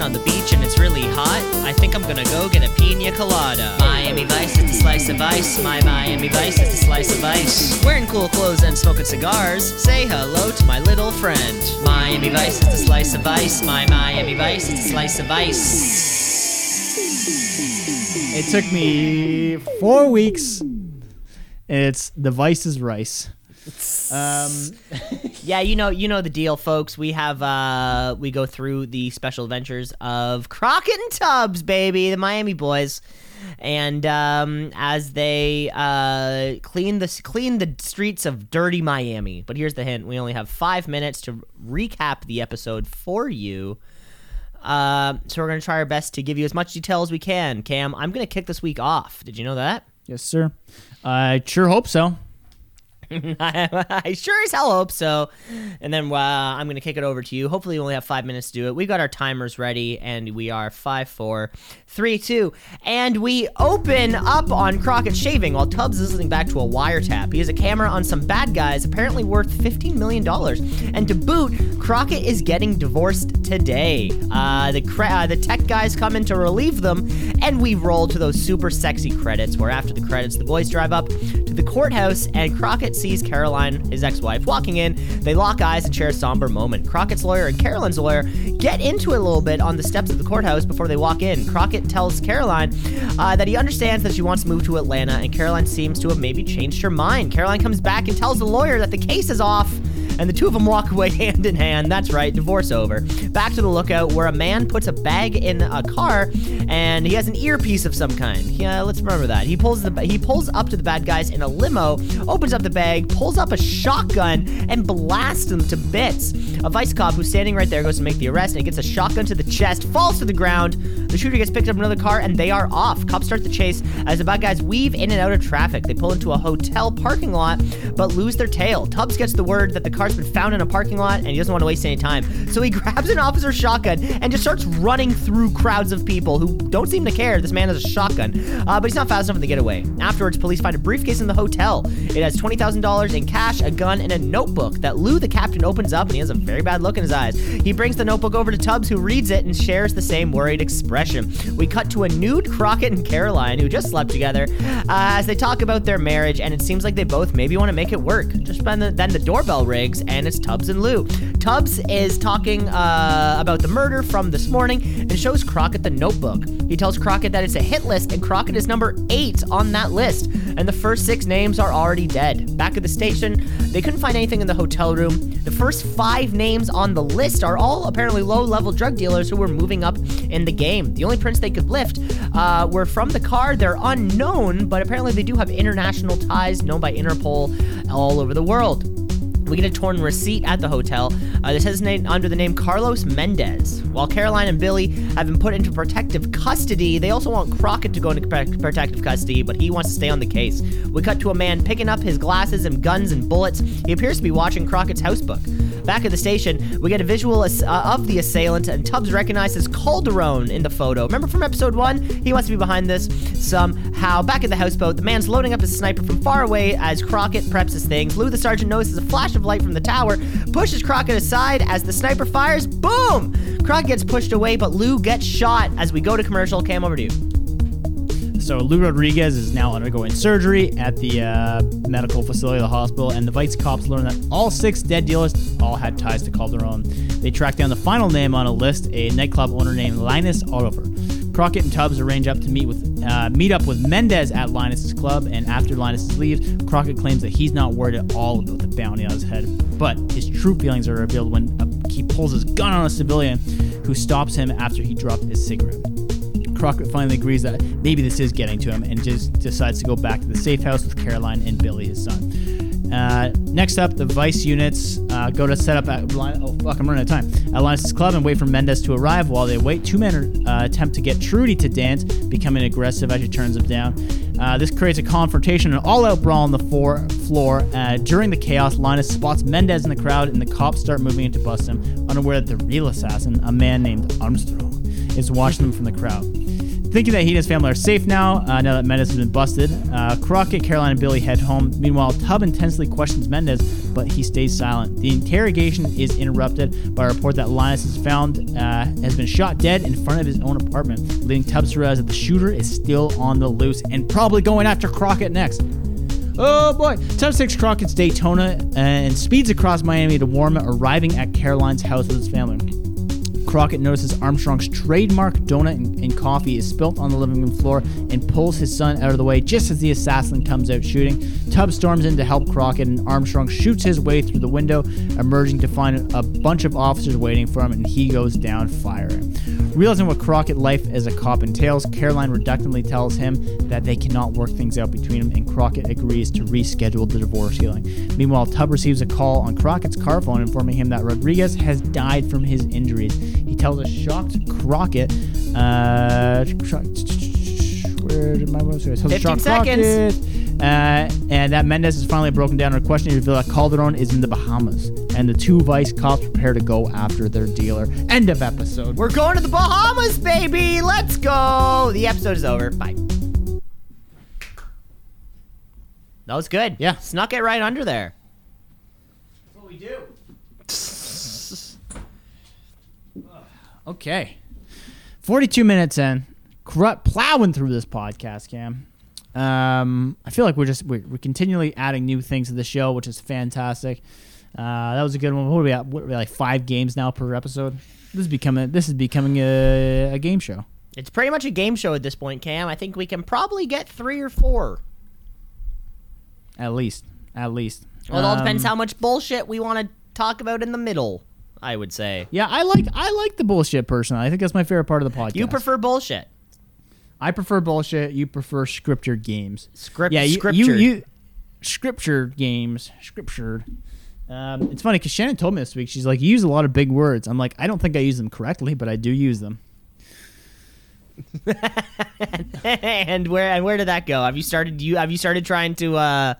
On the beach and it's really hot. I think I'm gonna go get a pina colada. Miami Vice is the slice of ice. My Miami Vice is the slice of ice. Wearing cool clothes and smoking cigars. Say hello to my little friend. Miami Vice is the slice of ice. My Miami Vice is the slice of ice. It took me four weeks. It's the Vice is rice. Um, Yeah, you know, you know the deal, folks. We have uh we go through the special adventures of Crockett and Tubbs, baby, the Miami boys. And um, as they uh, clean the clean the streets of dirty Miami, but here's the hint: we only have five minutes to recap the episode for you. Uh, so we're gonna try our best to give you as much detail as we can. Cam, I'm gonna kick this week off. Did you know that? yes, sir. I sure hope so. I sure as hell hope so. And then uh, I'm going to kick it over to you. Hopefully, we only have five minutes to do it. We've got our timers ready, and we are five, four, three, two. And we open up on Crockett shaving while Tubbs is listening back to a wiretap. He has a camera on some bad guys, apparently worth $15 million. And to boot, Crockett is getting divorced today. Uh, the, uh, the tech guys come in to relieve them, and we roll to those super sexy credits where after the credits, the boys drive up to the courthouse, and Crockett sees Caroline, his ex-wife, walking in. They lock eyes and share a somber moment. Crockett's lawyer and Caroline's lawyer get into it a little bit on the steps of the courthouse before they walk in. Crockett tells Caroline uh, that he understands that she wants to move to Atlanta, and Caroline seems to have maybe changed her mind. Caroline comes back and tells the lawyer that the case is off and the two of them walk away hand in hand. That's right, divorce over. Back to the lookout where a man puts a bag in a car and he has an earpiece of some kind. Yeah, let's remember that. He pulls the he pulls up to the bad guys in a limo, opens up the bag, pulls up a shotgun and blasts them to bits. A vice cop who's standing right there goes to make the arrest and he gets a shotgun to the chest, falls to the ground. The shooter gets picked up in another car and they are off. Cops start the chase as the bad guys weave in and out of traffic. They pull into a hotel parking lot but lose their tail. Tubbs gets the word that the car's been found in a parking lot and he doesn't want to waste any time. So he grabs an officer's shotgun and just starts running through crowds of people who don't seem to care. This man has a shotgun, uh, but he's not fast enough to get away. Afterwards, police find a briefcase in the hotel. It has $20,000 in cash, a gun, and a notebook that Lou, the captain, opens up and he has a very bad look in his eyes. He brings the notebook over to Tubbs, who reads it and shares the same worried expression. We cut to a nude Crockett and Caroline, who just slept together, uh, as they talk about their marriage, and it seems like they both maybe want to make it work. Just then the, then the doorbell rings, and it's Tubbs and Lou. Tubbs is talking uh, about the murder from this morning and shows Crockett the notebook. He tells Crockett that it's a hit list, and Crockett is number eight on that list, and the first six names are already dead. Back at the station, they couldn't find anything in the hotel room. The first five names on the list are all apparently low level drug dealers who were moving up in the game. The only prints they could lift uh, were from the car. They're unknown, but apparently they do have international ties known by Interpol all over the world. We get a torn receipt at the hotel. Uh, this has name under the name Carlos Mendez. While Caroline and Billy have been put into protective custody, they also want Crockett to go into protective custody, but he wants to stay on the case. We cut to a man picking up his glasses and guns and bullets. He appears to be watching Crockett's housebook. Back at the station, we get a visual uh, of the assailant, and Tubbs recognizes Calderon in the photo. Remember from episode one? He wants to be behind this somehow. Back at the houseboat, the man's loading up his sniper from far away as Crockett preps his things. Lou, the sergeant, notices a flash of light from the tower, pushes Crockett aside as the sniper fires. Boom! Crockett gets pushed away, but Lou gets shot as we go to commercial. Cam, over to you. So Lou Rodriguez is now undergoing surgery at the uh, medical facility of the hospital, and the Vice cops learn that all six dead dealers all had ties to Calderon. They track down the final name on a list, a nightclub owner named Linus Oliver. Crockett and Tubbs arrange up to meet with uh, meet up with Mendez at Linus's club, and after Linus leaves, Crockett claims that he's not worried at all about the bounty on his head, but his true feelings are revealed when he pulls his gun on a civilian who stops him after he dropped his cigarette. Crockett finally agrees that maybe this is getting to him and just decides to go back to the safe house with Caroline and Billy, his son. Uh, next up, the Vice units uh, go to set up at oh fuck, I'm running out of time. At Linus' club and wait for Mendez to arrive. While they wait, two men uh, attempt to get Trudy to dance, becoming aggressive as she turns them down. Uh, this creates a confrontation, an all-out brawl on the floor. floor. Uh, during the chaos, Linus spots Mendez in the crowd, and the cops start moving in to bust him, unaware that the real assassin, a man named Armstrong, is watching them from the crowd. Thinking that he and his family are safe now, uh, now that Mendez has been busted, uh, Crockett, Caroline, and Billy head home. Meanwhile, Tubb intensely questions Mendez, but he stays silent. The interrogation is interrupted by a report that Linus is found uh, has been shot dead in front of his own apartment, leading Tubbs to realize that the shooter is still on the loose and probably going after Crockett next. Oh boy! Tubbs takes Crockett's Daytona and speeds across Miami to warm it, arriving at Caroline's house with his family. Crockett notices Armstrong's trademark donut and, and coffee is spilt on the living room floor and pulls his son out of the way just as the assassin comes out shooting. Tubbs storms in to help Crockett, and Armstrong shoots his way through the window, emerging to find a bunch of officers waiting for him, and he goes down firing. Realizing what Crockett life as a cop entails, Caroline reluctantly tells him that they cannot work things out between them, and Crockett agrees to reschedule the divorce hearing. Meanwhile, Tubb receives a call on Crockett's car phone informing him that Rodriguez has died from his injuries. He tells a shocked Crockett, uh, where did my website? Tells 15 shocked seconds. Crockett, uh, and that Mendez is finally broken down. Her question reveal that Calderon is in the Bahamas, and the two vice cops prepare to go after their dealer. End of episode. We're going to the Bahamas, baby. Let's go. The episode is over. Bye. That was good. Yeah. Snuck it right under there. what we do. Okay. 42 minutes in. Cru- plowing through this podcast, Cam. Um, I feel like we're just we're, we're continually adding new things to the show, which is fantastic. Uh, that was a good one. What are we at? What are we like five games now per episode? This is becoming this is becoming a, a game show. It's pretty much a game show at this point, Cam. I think we can probably get three or four. At least, at least. Well, it all depends Um, how much bullshit we want to talk about in the middle. I would say Yeah, I like I like the bullshit personally. I think that's my favorite part of the podcast. you prefer bullshit. I prefer bullshit. You prefer scripture games. Script, yeah, you, scriptured. you you scriptured games, scriptured. Um, it's funny because Shannon told me this week. She's like, you use a lot of big words. I'm like, I don't think I use them correctly, but I do use them. and where and where did that go? Have you started you have you started trying to uh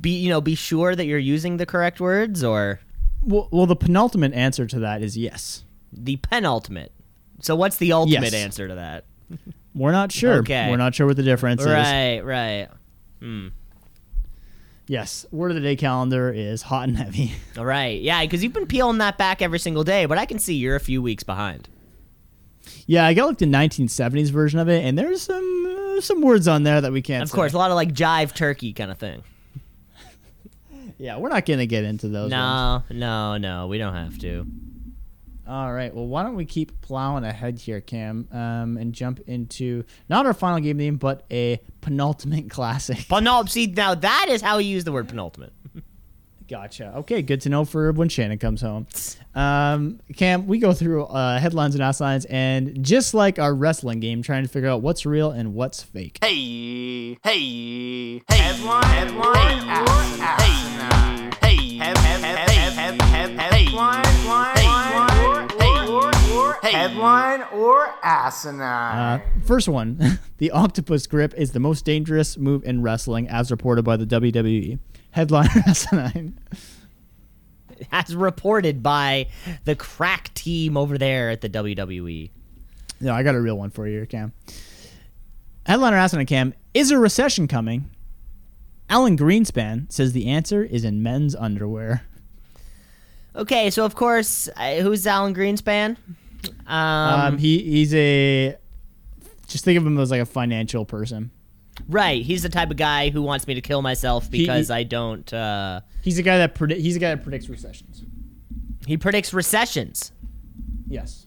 be you know be sure that you're using the correct words or Well, well, the penultimate answer to that is yes. the penultimate? So what's the ultimate Yes. answer to that? We're not sure. Okay. We're not sure what the difference is. Right, right. Yes. Word of the day calendar is hot and heavy. All right. Yeah, because you've been peeling that back every single day, but I can see you're a few weeks behind. yeah, I got like the 1970s version of it, and there's some uh, some words on there that we can't. Of say. course, a lot of like jive turkey kind of thing. Yeah, we're not gonna get into those. ones. No, no, no, we don't have to. All right. Well, why don't we keep plowing ahead here, Cam, um, and jump into not our final game name, but a penultimate classic. Penult. See, now that is how you use the word penultimate. Gotcha. Okay, good to know for when Shannon comes home. Um, Cam, we go through uh, headlines and outlines, and just like our wrestling game, trying to figure out what's real and what's fake. Hey, hey, hey, headline, headline, hey, headline or asinine. Uh, first one: the octopus grip is the most dangerous move in wrestling, as reported by the WWE. Headline asinine. As reported by the crack team over there at the. WWE. No, I got a real one for you, here, Cam. Headliner asinine, Cam: Is a recession coming? Alan Greenspan says the answer is in men's underwear. Okay, so of course, uh, who's Alan Greenspan? Um, Um, he he's a just think of him as like a financial person. right, he's the type of guy who wants me to kill myself He- because I don't. Uh, He's a guy that predi- he's a guy that predicts recessions. he predicts recessions. Yes.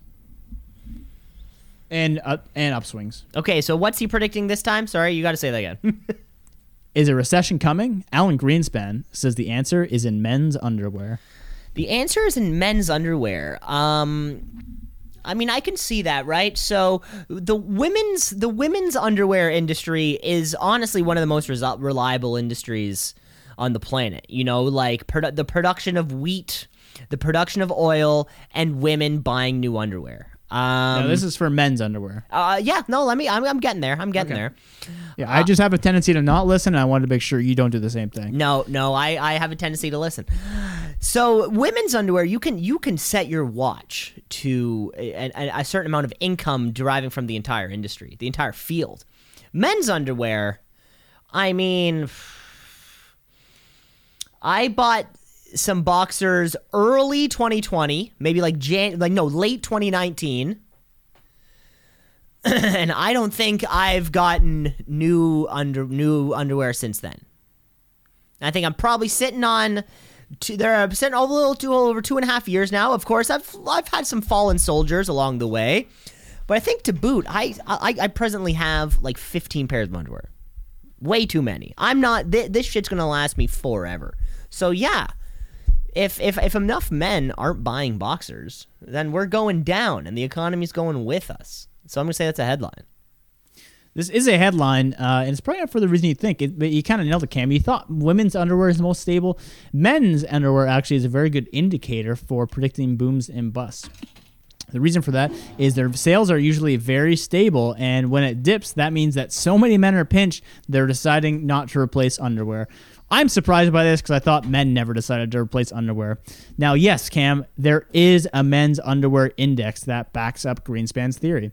And uh, and upswings. Okay, so what's he predicting this time? Sorry, you got to say that again. Is a recession coming? Alan Greenspan says the answer is in men's underwear. The answer is in men's underwear. Um, I mean, I can see that, right? So the women's the women's underwear industry is honestly one of the most reliable industries on the planet. You know, like produ- the production of wheat, the production of oil, and women buying new underwear. Um, Now, this is for men's underwear. uh, yeah, no, let me. I'm, I'm getting there. I'm getting Okay. there. Yeah, I just have a tendency to not listen, and I wanted to make sure you don't do the same thing. No, no, I, I have a tendency to listen. So women's underwear, you can you can set your watch to a, a, certain amount of income deriving from the entire industry, the entire field. Men's underwear, I mean, I bought some boxers early 2020, maybe like Jan, like no, late 2019. and I don't think I've gotten new under new underwear since then. I think I'm probably sitting on. Two, they're uh, a little too over two and a half years now. Of course, I've I've had some fallen soldiers along the way, but I think to boot, I I, I presently have like 15 pairs of underwear. Way too many. I'm not. Th- this shit's gonna last me forever. So yeah, if if if enough men aren't buying boxers, then we're going down, and the economy's going with us. So I'm gonna say that's a headline. This is a headline, uh, and it's probably not for the reason you think. It, but you kind of nailed it, Cam. You thought women's underwear is the most stable. Men's underwear actually is a very good indicator for predicting booms and busts. The reason for that is their sales are usually very stable, and when it dips, that means that so many men are pinched, they're deciding not to replace underwear. I'm surprised by this because I thought men never decided to replace underwear. Now, yes, Cam, there is a men's underwear index that backs up Greenspan's theory.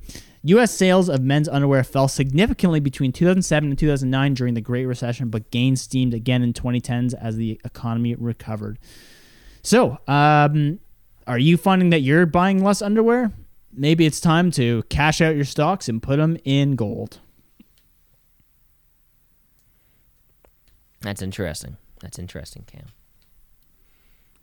U.S. sales of men's underwear fell significantly between 2007 and 2009 during the Great Recession, but gained steam again in 2010s as the economy recovered. So, um, are you finding that you're buying less underwear? Maybe it's time to cash out your stocks and put them in gold. That's interesting. That's interesting, Cam.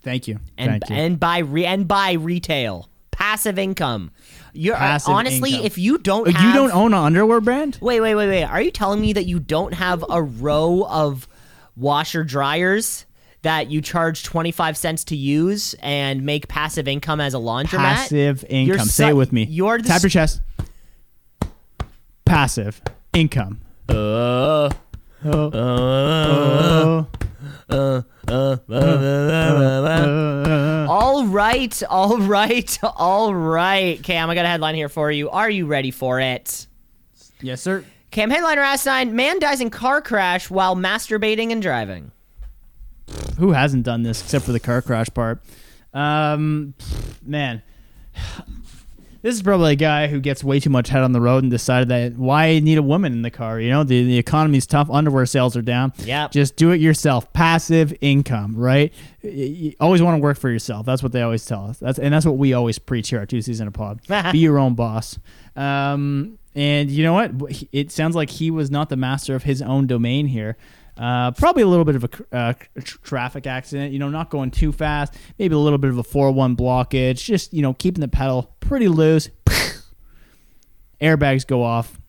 Thank you. And Thank you. and by re- and by retail, passive income. You're Passive honestly, income. if you don't, Oh, have, you don't own an underwear brand? Wait, wait, wait, wait. Are you telling me that you don't have a row of washer dryers that you charge 25 cents to use and make passive income as a laundromat? Passive income. su- Say it with me. You're the Tap your chest. Passive income. Uh, Oh. all right, all right, all right. Cam, I got a headline here for you. Are you ready for it? Yes, sir. Cam, headliner asinine, man dies in car crash while masturbating and driving. Who hasn't done this except for the car crash part? Um, man, this is probably a guy who gets way too much head on the road and decided that why need a woman in the car? You know, the the economy's tough, underwear sales are down. Yep. just do it yourself. Passive income, right? You always want to work for yourself. That's what they always tell us. That's and that's what we always preach here at Two C's in a Pod. Be your own boss. Um, and you know what? It sounds like he was not the master of his own domain here. Uh, probably a little bit of a uh, traffic accident. You know, not going too fast. Maybe a little bit of a four-one blockage. Just you know, keeping the pedal pretty loose. Airbags go off,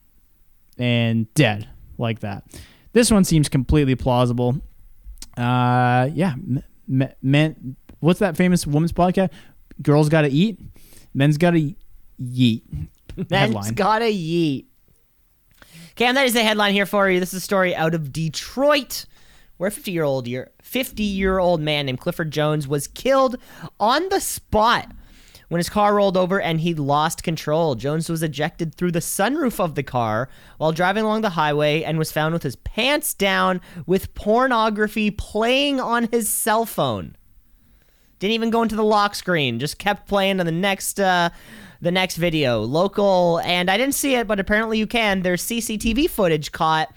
and dead like that. This one seems completely plausible. Uh, yeah, men. What's that famous woman's podcast? Girls got to eat. Men's got to yeet. Headline. gotta yeet. Cam, that is the headline here for you. This is a story out of Detroit, where a 50 year old year 50 year old man named Clifford Jones was killed on the spot when his car rolled over and he lost control. Jones was ejected through the sunroof of the car while driving along the highway and was found with his pants down with pornography playing on his cell phone. Didn't even go into the lock screen. Just kept playing to the next uh, the next video. Local and I didn't see it, but apparently you can. There's CCTV footage caught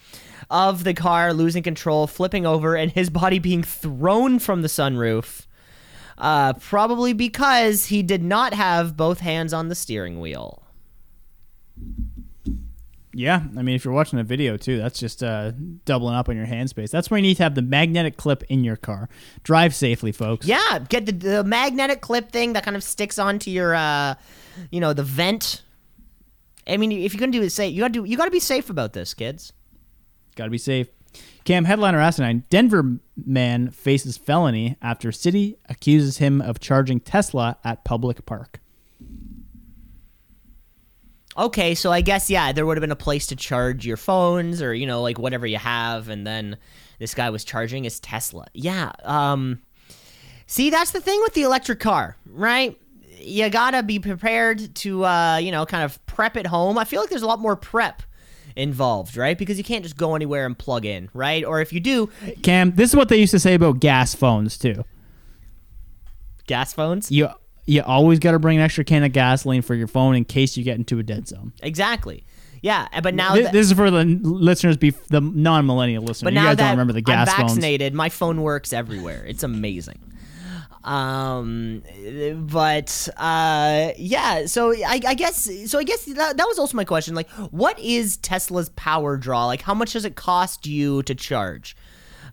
of the car losing control, flipping over, and his body being thrown from the sunroof. Uh, probably because he did not have both hands on the steering wheel. Yeah, I mean, if you're watching a video too, that's just uh, doubling up on your hand space. That's where you need to have the magnetic clip in your car. Drive safely, folks. Yeah, get the, the magnetic clip thing that kind of sticks onto your, uh, you know, the vent. I mean, if you're gonna do it safe, you gotta do. You gotta be safe about this, kids. Got to be safe. Cam headliner asinine. Denver man faces felony after city accuses him of charging Tesla at public park. Okay, so I guess yeah, there would have been a place to charge your phones or you know like whatever you have, and then this guy was charging his Tesla. Yeah. Um. See, that's the thing with the electric car, right? You gotta be prepared to uh, you know kind of prep at home. I feel like there's a lot more prep involved, right? Because you can't just go anywhere and plug in, right? Or if you do, Cam, this is what they used to say about gas phones too. gas phones. You you always got to bring an extra can of gasoline for your phone in case you get into a dead zone. Exactly. Yeah, but now Th- that, this is for the listeners, be the non-millennial listeners. But you now guys that don't remember the gas I'm phones. vaccinated, my phone works everywhere. It's amazing. Um, but uh, yeah. So I, I guess so. I guess that, that was also my question. Like, what is Tesla's power draw? Like, how much does it cost you to charge?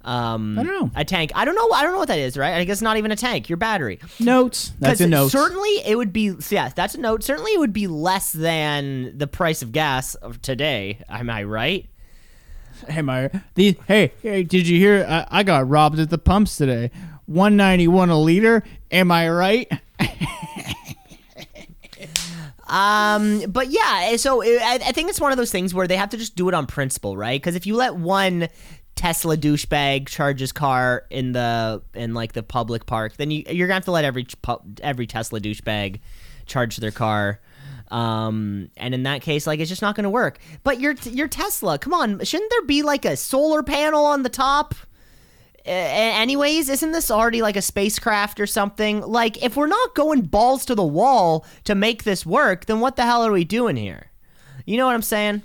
Um, I don't know. A tank. I don't know. I don't know what that is. Right. I guess not even a tank. Your battery. Notes. That's a note. Certainly, it would be. Yeah, that's a note. Certainly, it would be less than the price of gas of today. Am I right? Hey, my the hey hey, did you hear? I, I got robbed at the pumps today. One ninety one a liter. Am I right? Um, but yeah, so I, I think it's one of those things where they have to just do it on principle, right? Because if you let one Tesla douchebag charges car in the in like the public park, then you you're gonna have to let every every Tesla douchebag charge their car. Um, and in that case, like it's just not gonna work. But your your Tesla, come on, shouldn't there be like a solar panel on the top? Anyways, isn't this already like a spacecraft or something? Like, if we're not going balls to the wall to make this work, then what the hell are we doing here? You know what I'm saying?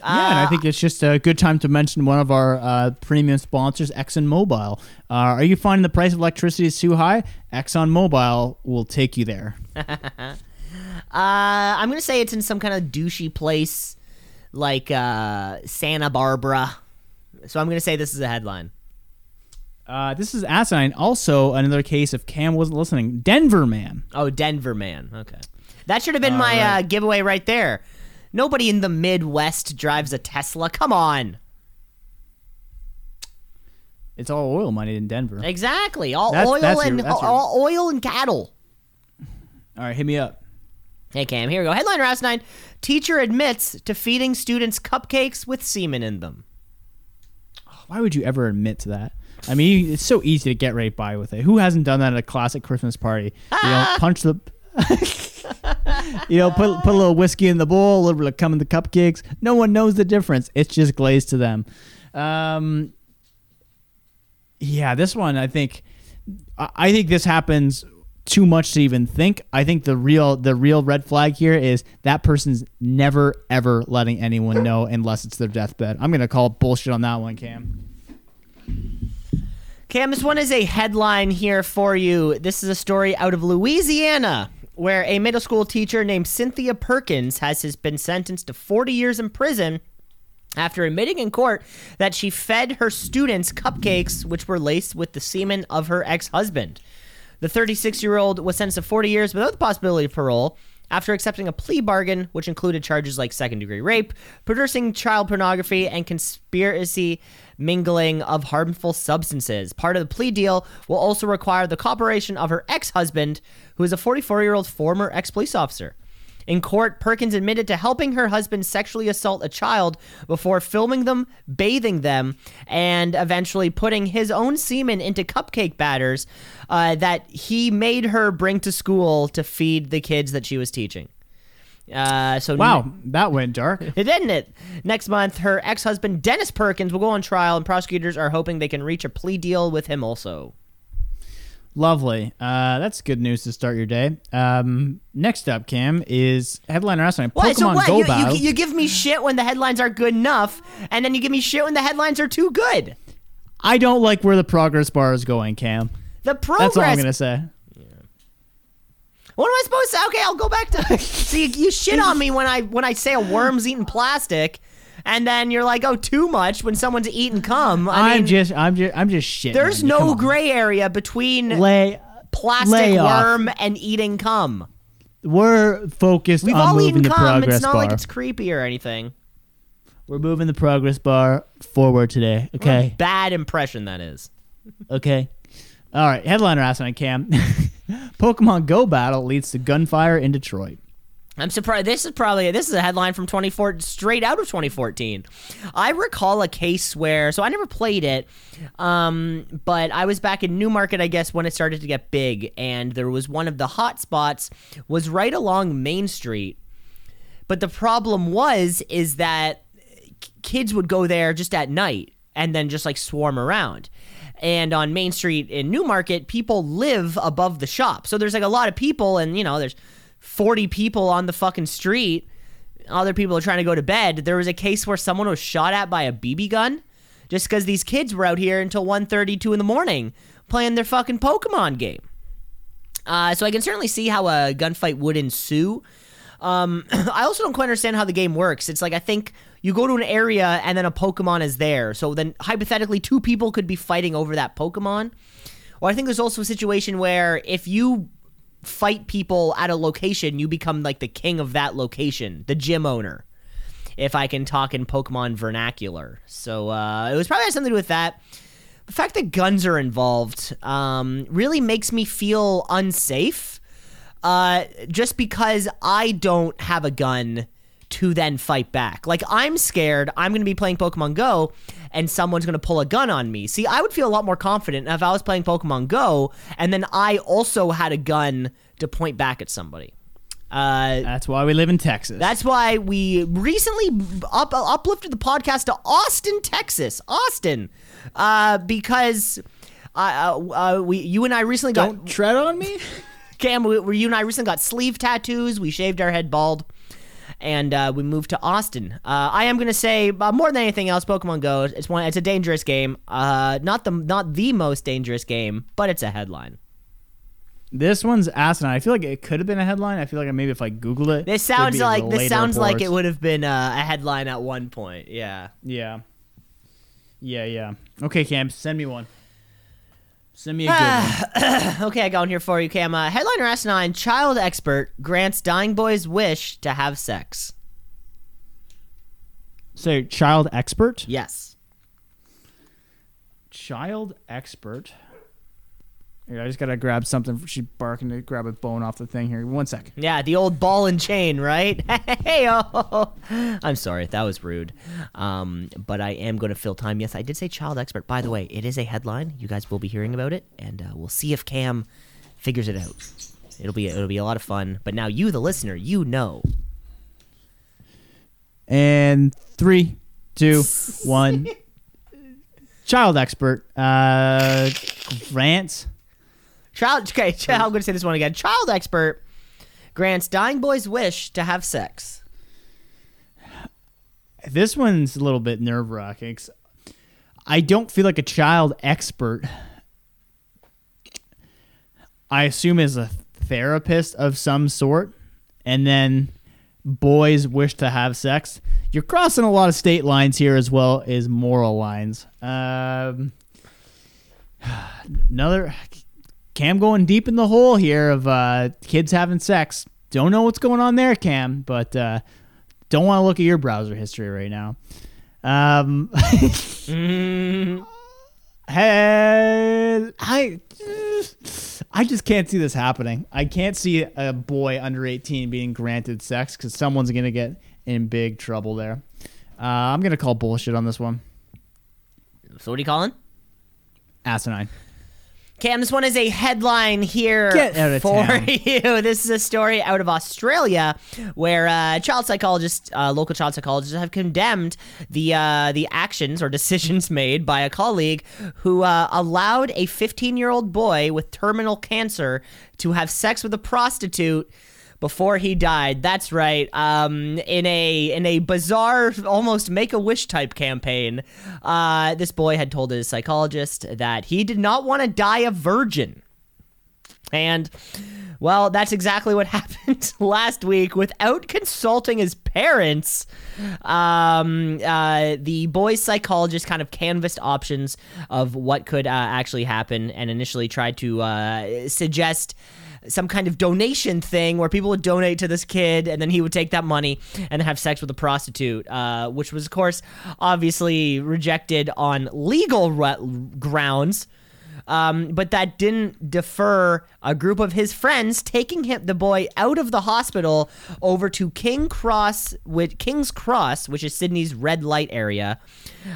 Yeah, and I think it's just a good time to mention one of our uh, premium sponsors, ExxonMobil. Uh, are you finding the price of electricity is too high? ExxonMobil will take you there. Uh, I'm gonna say it's in some kind of douchey place like uh, Santa Barbara. So I'm gonna say this is a headline. Uh, this is asinine. Also, another case if Cam wasn't listening. Denver man. Oh, Denver man. Okay. That should have been my right. uh, giveaway right there. Nobody in the Midwest drives a Tesla. Come on. It's all oil money in Denver. Exactly. All That's- oil that's and your- all oil and cattle. All right, hit me up. Hey Cam, here we go. Headline or asinine. Teacher admits to feeding students cupcakes with semen in them. Why would you ever admit to that? I mean, it's so easy to get right by with it. Who hasn't done that at a classic Christmas party? You know, punch the, you know, put put a little whiskey in the bowl, a little bit of cum in the cupcakes. No one knows the difference. It's just glazed to them. Um, yeah, this one I think, I think this happens too much to even think. I think the real the real red flag here is that person's never ever letting anyone know unless it's their deathbed. I'm gonna call bullshit on that one, Cam. Cam, this one is a headline here for you. This is a story out of Louisiana where a middle school teacher named Cynthia Perkins has been sentenced to 40 years in prison after admitting in court that she fed her students cupcakes which were laced with the semen of her ex-husband. The 36 year old was sentenced to 40 years without the possibility of parole after accepting a plea bargain, which included charges like second degree rape, producing child pornography, and conspiracy mingling of harmful substances. Part of the plea deal will also require the cooperation of her ex husband, who is a 44 year old former ex police officer. In court, Perkins admitted to helping her husband sexually assault a child before filming them, bathing them, and eventually putting his own semen into cupcake batters uh, that he made her bring to school to feed the kids that she was teaching. Uh, so Wow, that went dark. it didn't it? Next month, her ex-husband Dennis Perkins will go on trial, and prosecutors are hoping they can reach a plea deal with him also. Lovely. Uh, that's good news to start your day. Um, next up, Cam, is headline wrestling. Pokemon What? So what? Go You, you, you give me shit when the headlines are good enough, and then you give me shit when the headlines are too good. I don't like where the progress bar is going, Cam. The progress. That's all I'm gonna say. What am I supposed to? Say? Okay, I'll go back to. See, you, you shit on me when I when I say a worm's eating plastic, and then you're like, oh, too much when someone's eating cum. I am mean, just, I'm just, I'm just shit. there's no gray area between lay. plastic lay worm and eating cum. We're focused We've on all moving eaten the cum. progress It's not bar. like it's creepy or anything. We're moving the progress bar forward today. Okay. Bad impression that is. Okay. All right. Headliner asking Cam. Pokemon Go battle leads to gunfire in Detroit. I'm surprised. This is probably this is a headline from 24 straight out of 2014. I recall a case where so I never played it, um, but I was back in Newmarket, I guess, when it started to get big, and there was one of the hot spots was right along Main Street. But the problem was is that kids would go there just at night and then just like swarm around. And on Main Street in Newmarket, people live above the shop. So there's like a lot of people and you know, there's 40 people on the fucking street. Other people are trying to go to bed. There was a case where someone was shot at by a BB gun just because these kids were out here until 1.30, 2 in the morning playing their fucking Pokemon game. Uh, so I can certainly see how a gunfight would ensue. Um, I also don't quite understand how the game works. It's like I think you go to an area and then a Pokemon is there. So then hypothetically, two people could be fighting over that Pokemon. Or I think there's also a situation where if you fight people at a location, you become like the king of that location, the gym owner. If I can talk in Pokemon vernacular, so uh, it was probably something to do with that. The fact that guns are involved um, really makes me feel unsafe uh, just because I don't have a gun to then fight back. Like, I'm scared I'm going to be playing Pokemon Go and someone's going to pull a gun on me. See, I would feel a lot more confident if I was playing Pokemon Go and then I also had a gun to point back at somebody. Uh, That's why we live in Texas. that's why we recently up, uplifted the podcast to Austin, Texas. Austin, uh, because uh, uh, we, you and I recently got don't tread on me. Cam, we, we- you and I recently got sleeve tattoos. We shaved our head bald, and uh, we moved to Austin. Uh, I am gonna say uh, more than anything else, Pokemon Go. It's one. It's a dangerous game. Uh, not the not the most dangerous game, but it's a headline. This one's asinine. I feel like it could have been a headline. I feel like maybe if I Google it, This sounds like this sounds like it would have been uh, a headline at one point. Yeah. Yeah. Yeah, yeah. Okay, Cam, send me one. Send me a good one. Okay, I got one here for you, Cam. Uh, headliner asinine child expert grants dying boy's wish to have sex. So, child expert? Yes. Child expert. Here, I just gotta grab something. She's barking to grab a bone off the thing here. One sec. Yeah, the old ball and chain, right? hey, oh. I'm sorry, that was rude. Um, but I am going to fill time. Yes, I did say child expert. By the way, it is a headline. You guys will be hearing about it, and uh, we'll see if Cam figures it out. It'll be it'll be a lot of fun. But now you, the listener, you know. And three, two, one. Child expert. Uh, grants. Child. Okay, child, I'm going to say this one again. Child expert grants dying boy's wish to have sex. This one's a little bit nerve wracking. I don't feel like a child expert. I assume is a therapist of some sort, and then boys wish to have sex. You're crossing a lot of state lines here as well as moral lines. Um, another Cam going deep in the hole here of uh, kids having sex. Don't know what's going on there, Cam, but uh, don't want to look at your browser history right now. Um, hey, I, I just can't see this happening. I can't see a boy under 18 being granted sex because someone's gonna get in big trouble there. Uh, I'm gonna call bullshit on this one. So what are you calling? Asinine. Cam, this one is a headline here Get out of for town. you. This is a story out of Australia where uh, child psychologists, uh, local child psychologists, have condemned the uh, the actions or decisions made by a colleague who uh, allowed a 15 year old boy with terminal cancer to have sex with a prostitute before he died. That's right. Um, in a in a bizarre, almost make a wish type campaign, uh, this boy had told his psychologist that he did not want to die a virgin, and. Well, that's exactly what happened last week. Without consulting his parents, um, uh, the boy's psychologist kind of canvassed options of what could uh, actually happen and initially tried to uh, suggest some kind of donation thing where people would donate to this kid and then he would take that money and have sex with a prostitute, uh, which was, of course, obviously rejected on legal re- grounds. Um, but that didn't defer a group of his friends taking him, the boy, out of the hospital over to King Cross, with King's Cross, which is Sydney's red light area,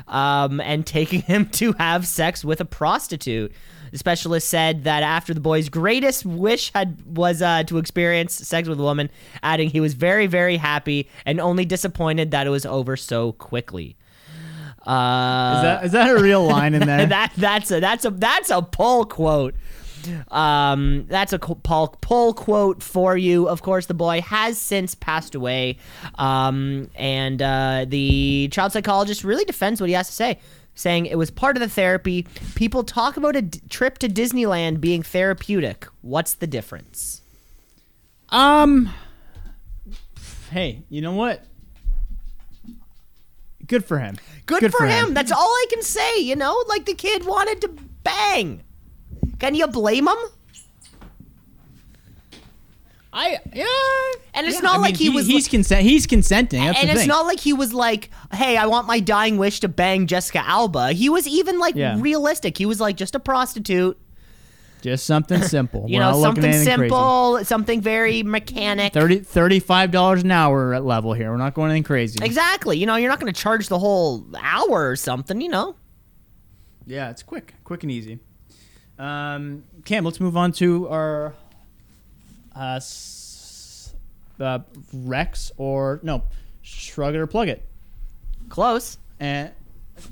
um, and taking him to have sex with a prostitute. The specialist said that after the boy's greatest wish had was uh, to experience sex with a woman, adding he was very, very happy and only disappointed that it was over so quickly. Uh, Is that is that a real line in there? that that's a that's a that's a pull quote. Um, that's a pull, pull quote for you. Of course, the boy has since passed away, um, and uh, the child psychologist really defends what he has to say, saying it was part of the therapy. People talk about a d- trip to Disneyland being therapeutic. What's the difference? Um. Hey, you know what? Good for him. Good, for, him. That's all I can say. You know, like the kid wanted to bang. Can you blame him? I yeah. And it's yeah. not I like mean, he was He's consent. He's consenting. That's and the it's thing. not like he was like, "Hey, I want my dying wish to bang Jessica Alba." He was even like Yeah. realistic. He was like just a prostitute, just something simple. you We're know, something at anything crazy. simple, something very mechanic. 30 $35 an hour at level here. We're not going anything crazy. Exactly. You know, you're not going to charge the whole hour or something. You know. Yeah, it's quick, quick and easy. Um, Cam, let's move on to our uh, uh, Rex or no, shrug it or plug it, Close. and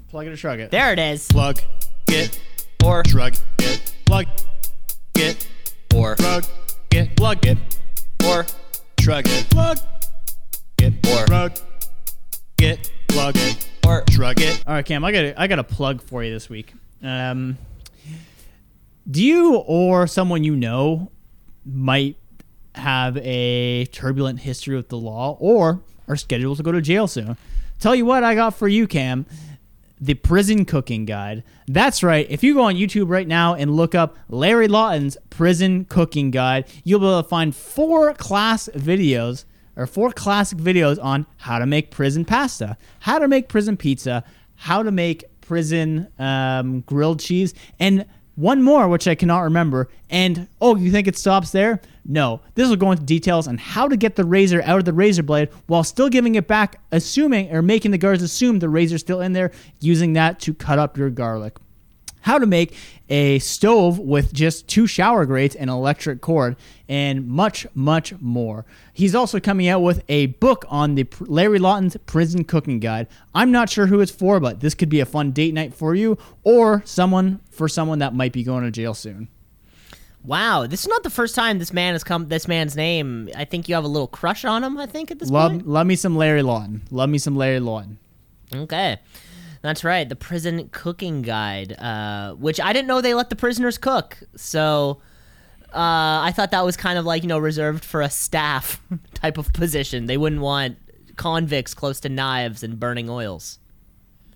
plug it or shrug it. There it is. Plug it Or shrug it. Plug it or shrug it. Plug it or shrug it. Plug it Or- shrug it. Plug it. or Shrug it. All right, Cam, I got a, I got a plug for you this week. Um, do you or someone you know might have a turbulent history with the law or are scheduled to go to jail soon? Tell you what I got for you, Cam. the prison cooking guide. That's right. If you go on YouTube right now and look up Larry Lawton's prison cooking guide, you'll be able to find four class videos or four classic videos on how to make prison pasta, how to make prison pizza, how to make prison um, grilled cheese, and one more, which I cannot remember. And oh, you think it stops there? No. This will go into details on how to get the razor out of the razor blade while still giving it back, assuming or making the guards assume the razor's still in there, using that to cut up your garlic. How to make a stove with just two shower grates and electric cord, and much, much more. He's also coming out with a book on the Larry Lawton's Prison Cooking Guide. I'm not sure who it's for, but this could be a fun date night for you or someone for someone that might be going to jail soon. Wow, this is not the first time this man has come. This man's name. I think you have a little crush on him. I think at this Love, point. love me some Larry Lawton. Love me some Larry Lawton. Okay. That's right, the prison cooking guide, uh, which I didn't know they let the prisoners cook. So uh, I thought that was kind of like you know reserved for a staff type of position. They wouldn't want convicts close to knives and burning oils.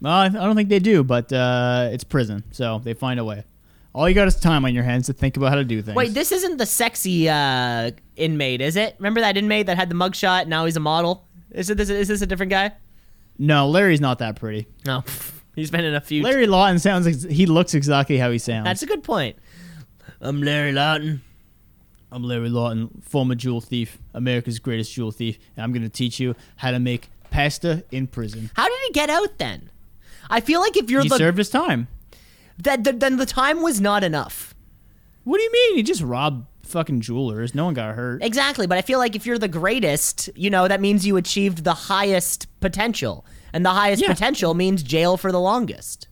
Well, I don't think they do, but uh, it's prison, so they find a way. All you got is time on your hands to think about how to do things. Wait, this isn't the sexy uh, inmate, is it? Remember that inmate that had the mugshot? Now he's a model. Is it? This, is this a different guy? No, Larry's not that pretty. No, he's been in a few. Larry Lawton sounds like he looks exactly how he sounds. That's a good point. I'm Larry Lawton. I'm Larry Lawton, former jewel thief, America's greatest jewel thief, and I'm going to teach you how to make pasta in prison. How did he get out then? I feel like if you're He the served his time. that th- then the time was not enough. What do you mean? He just robbed fucking jewelers. No one got hurt. Exactly, but I feel like if you're the greatest, you know, that means you achieved the highest potential. And the highest Yeah. potential means jail for the longest.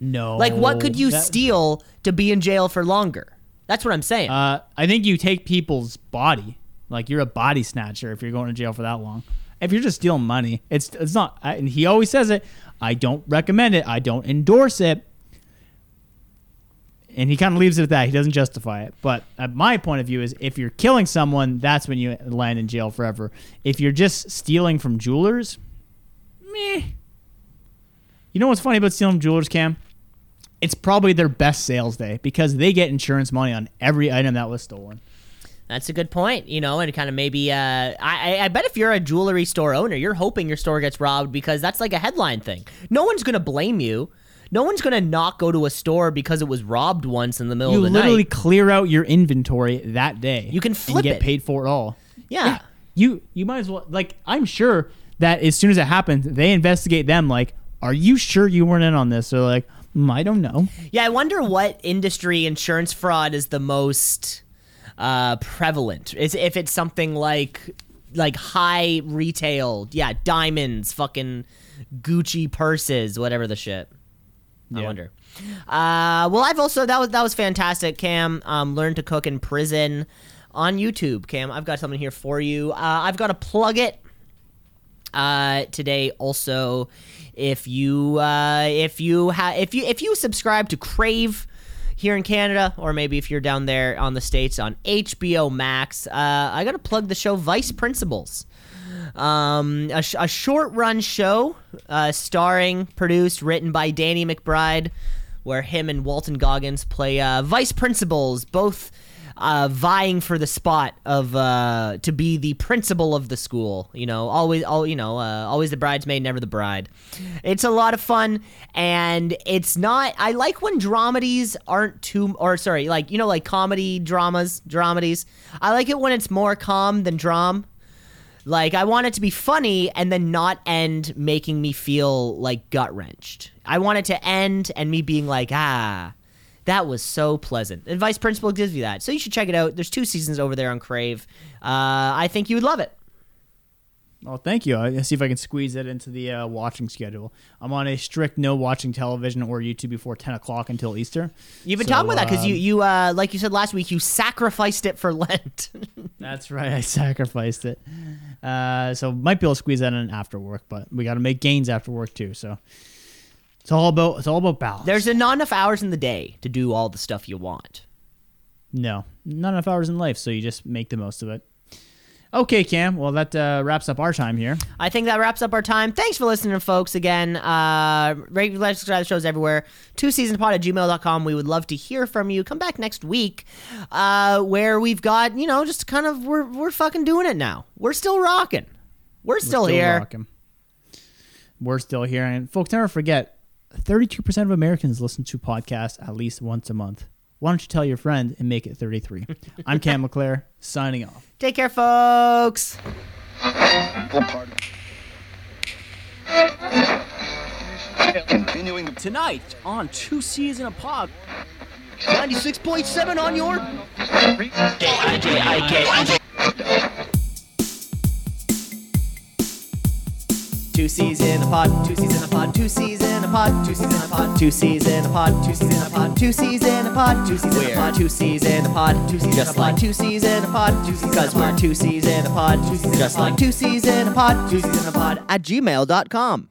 No. Like what could you That- steal to be in jail for longer? That's what I'm saying. Uh, I think you take people's body. Like you're a body snatcher if you're going to jail for that long. If you're just stealing money, it's it's not. I- And he always says it. I don't recommend it. I don't endorse it. And he kind of leaves it at that. He doesn't justify it. But my point of view is, if you're killing someone, that's when you land in jail forever. If you're just stealing from jewelers, meh. You know what's funny about stealing from jewelers, Cam? It's probably their best sales day because they get insurance money on every item that was stolen. That's a good point, you know, and kind of maybe. Uh, I- I bet if you're a jewelry store owner, you're hoping your store gets robbed because that's like a headline thing. No one's gonna blame you. No one's gonna not go to a store because it was robbed once in the middle You of the night. You literally clear out your inventory that day. You can flip and get it. paid for it all. Yeah. You you might as well like I'm sure that as soon as it happens, they investigate them like, are you sure you weren't in on this? They're like, "Mm, I don't know. Yeah, I wonder what industry insurance fraud is the most uh, prevalent. Is if it's something like like high retail, yeah, diamonds, fucking Gucci purses, whatever the shit. I Yeah. wonder. Uh, well, I've also that was that was fantastic. Cam, um, learn to cook in prison on YouTube. Cam, I've got something here for you. Uh, I've got to plug it uh, today also if you uh, if you ha- if you if you subscribe to crave here in canada or maybe if you're down there on the states on hbo max uh, i gotta plug the show vice principals um, a, sh- a short run show uh, starring produced written by danny mcbride where him and walton goggins play uh, vice principals both uh, vying for the spot of uh, to be the principal of the school. You know, always, all you know, uh, always the bridesmaid, never the bride. It's a lot of fun, and it's not. I like when dramedies aren't too, or sorry, like you know, like comedy dramas, dramedies. I like it when it's more calm than dram. Like I want it to be funny and then not end making me feel like gut wrenched. I want it to end and me being like, ah, that was so pleasant. And Vice Principal gives you that, so you should check it out. There's two seasons over there on Crave. Uh, I think you would love it. Oh, thank you. I'll see if I can squeeze it into the uh, watching schedule. I'm on a strict no watching television or YouTube before 10 o'clock until Easter. You've been So, talking about that because you, um, you uh, like you said last week, you sacrificed it for Lent. That's right. I sacrificed it. Uh, so might be able to squeeze that in after work, but we got to make gains after work too. So it's all about it's all about balance. There's not enough hours in the day to do all the stuff you want. no, not enough hours in life, so you just make the most of it. Okay, Cam. Well, that uh, wraps up our time here. I think that wraps up our time. Thanks for listening, folks. Again, uh, rate, like, subscribe to shows everywhere. Two seasonpod at gmail.com. We would love to hear from you. Come back next week, uh, where we've got, you know, just kind of, we're, we're fucking doing it now. We're still rocking. We're still, here. rocking. We're still here. And folks, never forget 32% of Americans listen to podcasts at least once a month. Why don't you tell your friend and make it 33? I'm Cam McClare, signing off. Take care, folks. Continuing Tonight on Two C's in a Pod. 96.7 on your. Two C's in a pod, two C's in a pod, two C's in a pod, two C's in a pod, two C's in a pod, two C's in a pod, two C's in a pod, two C's in a pod, two C's in a pod, two C's just like two C's in a pod, two C's cause we're two C's in a pod, two C's just like two C's in a pod, two C's in a pod at gmail.com.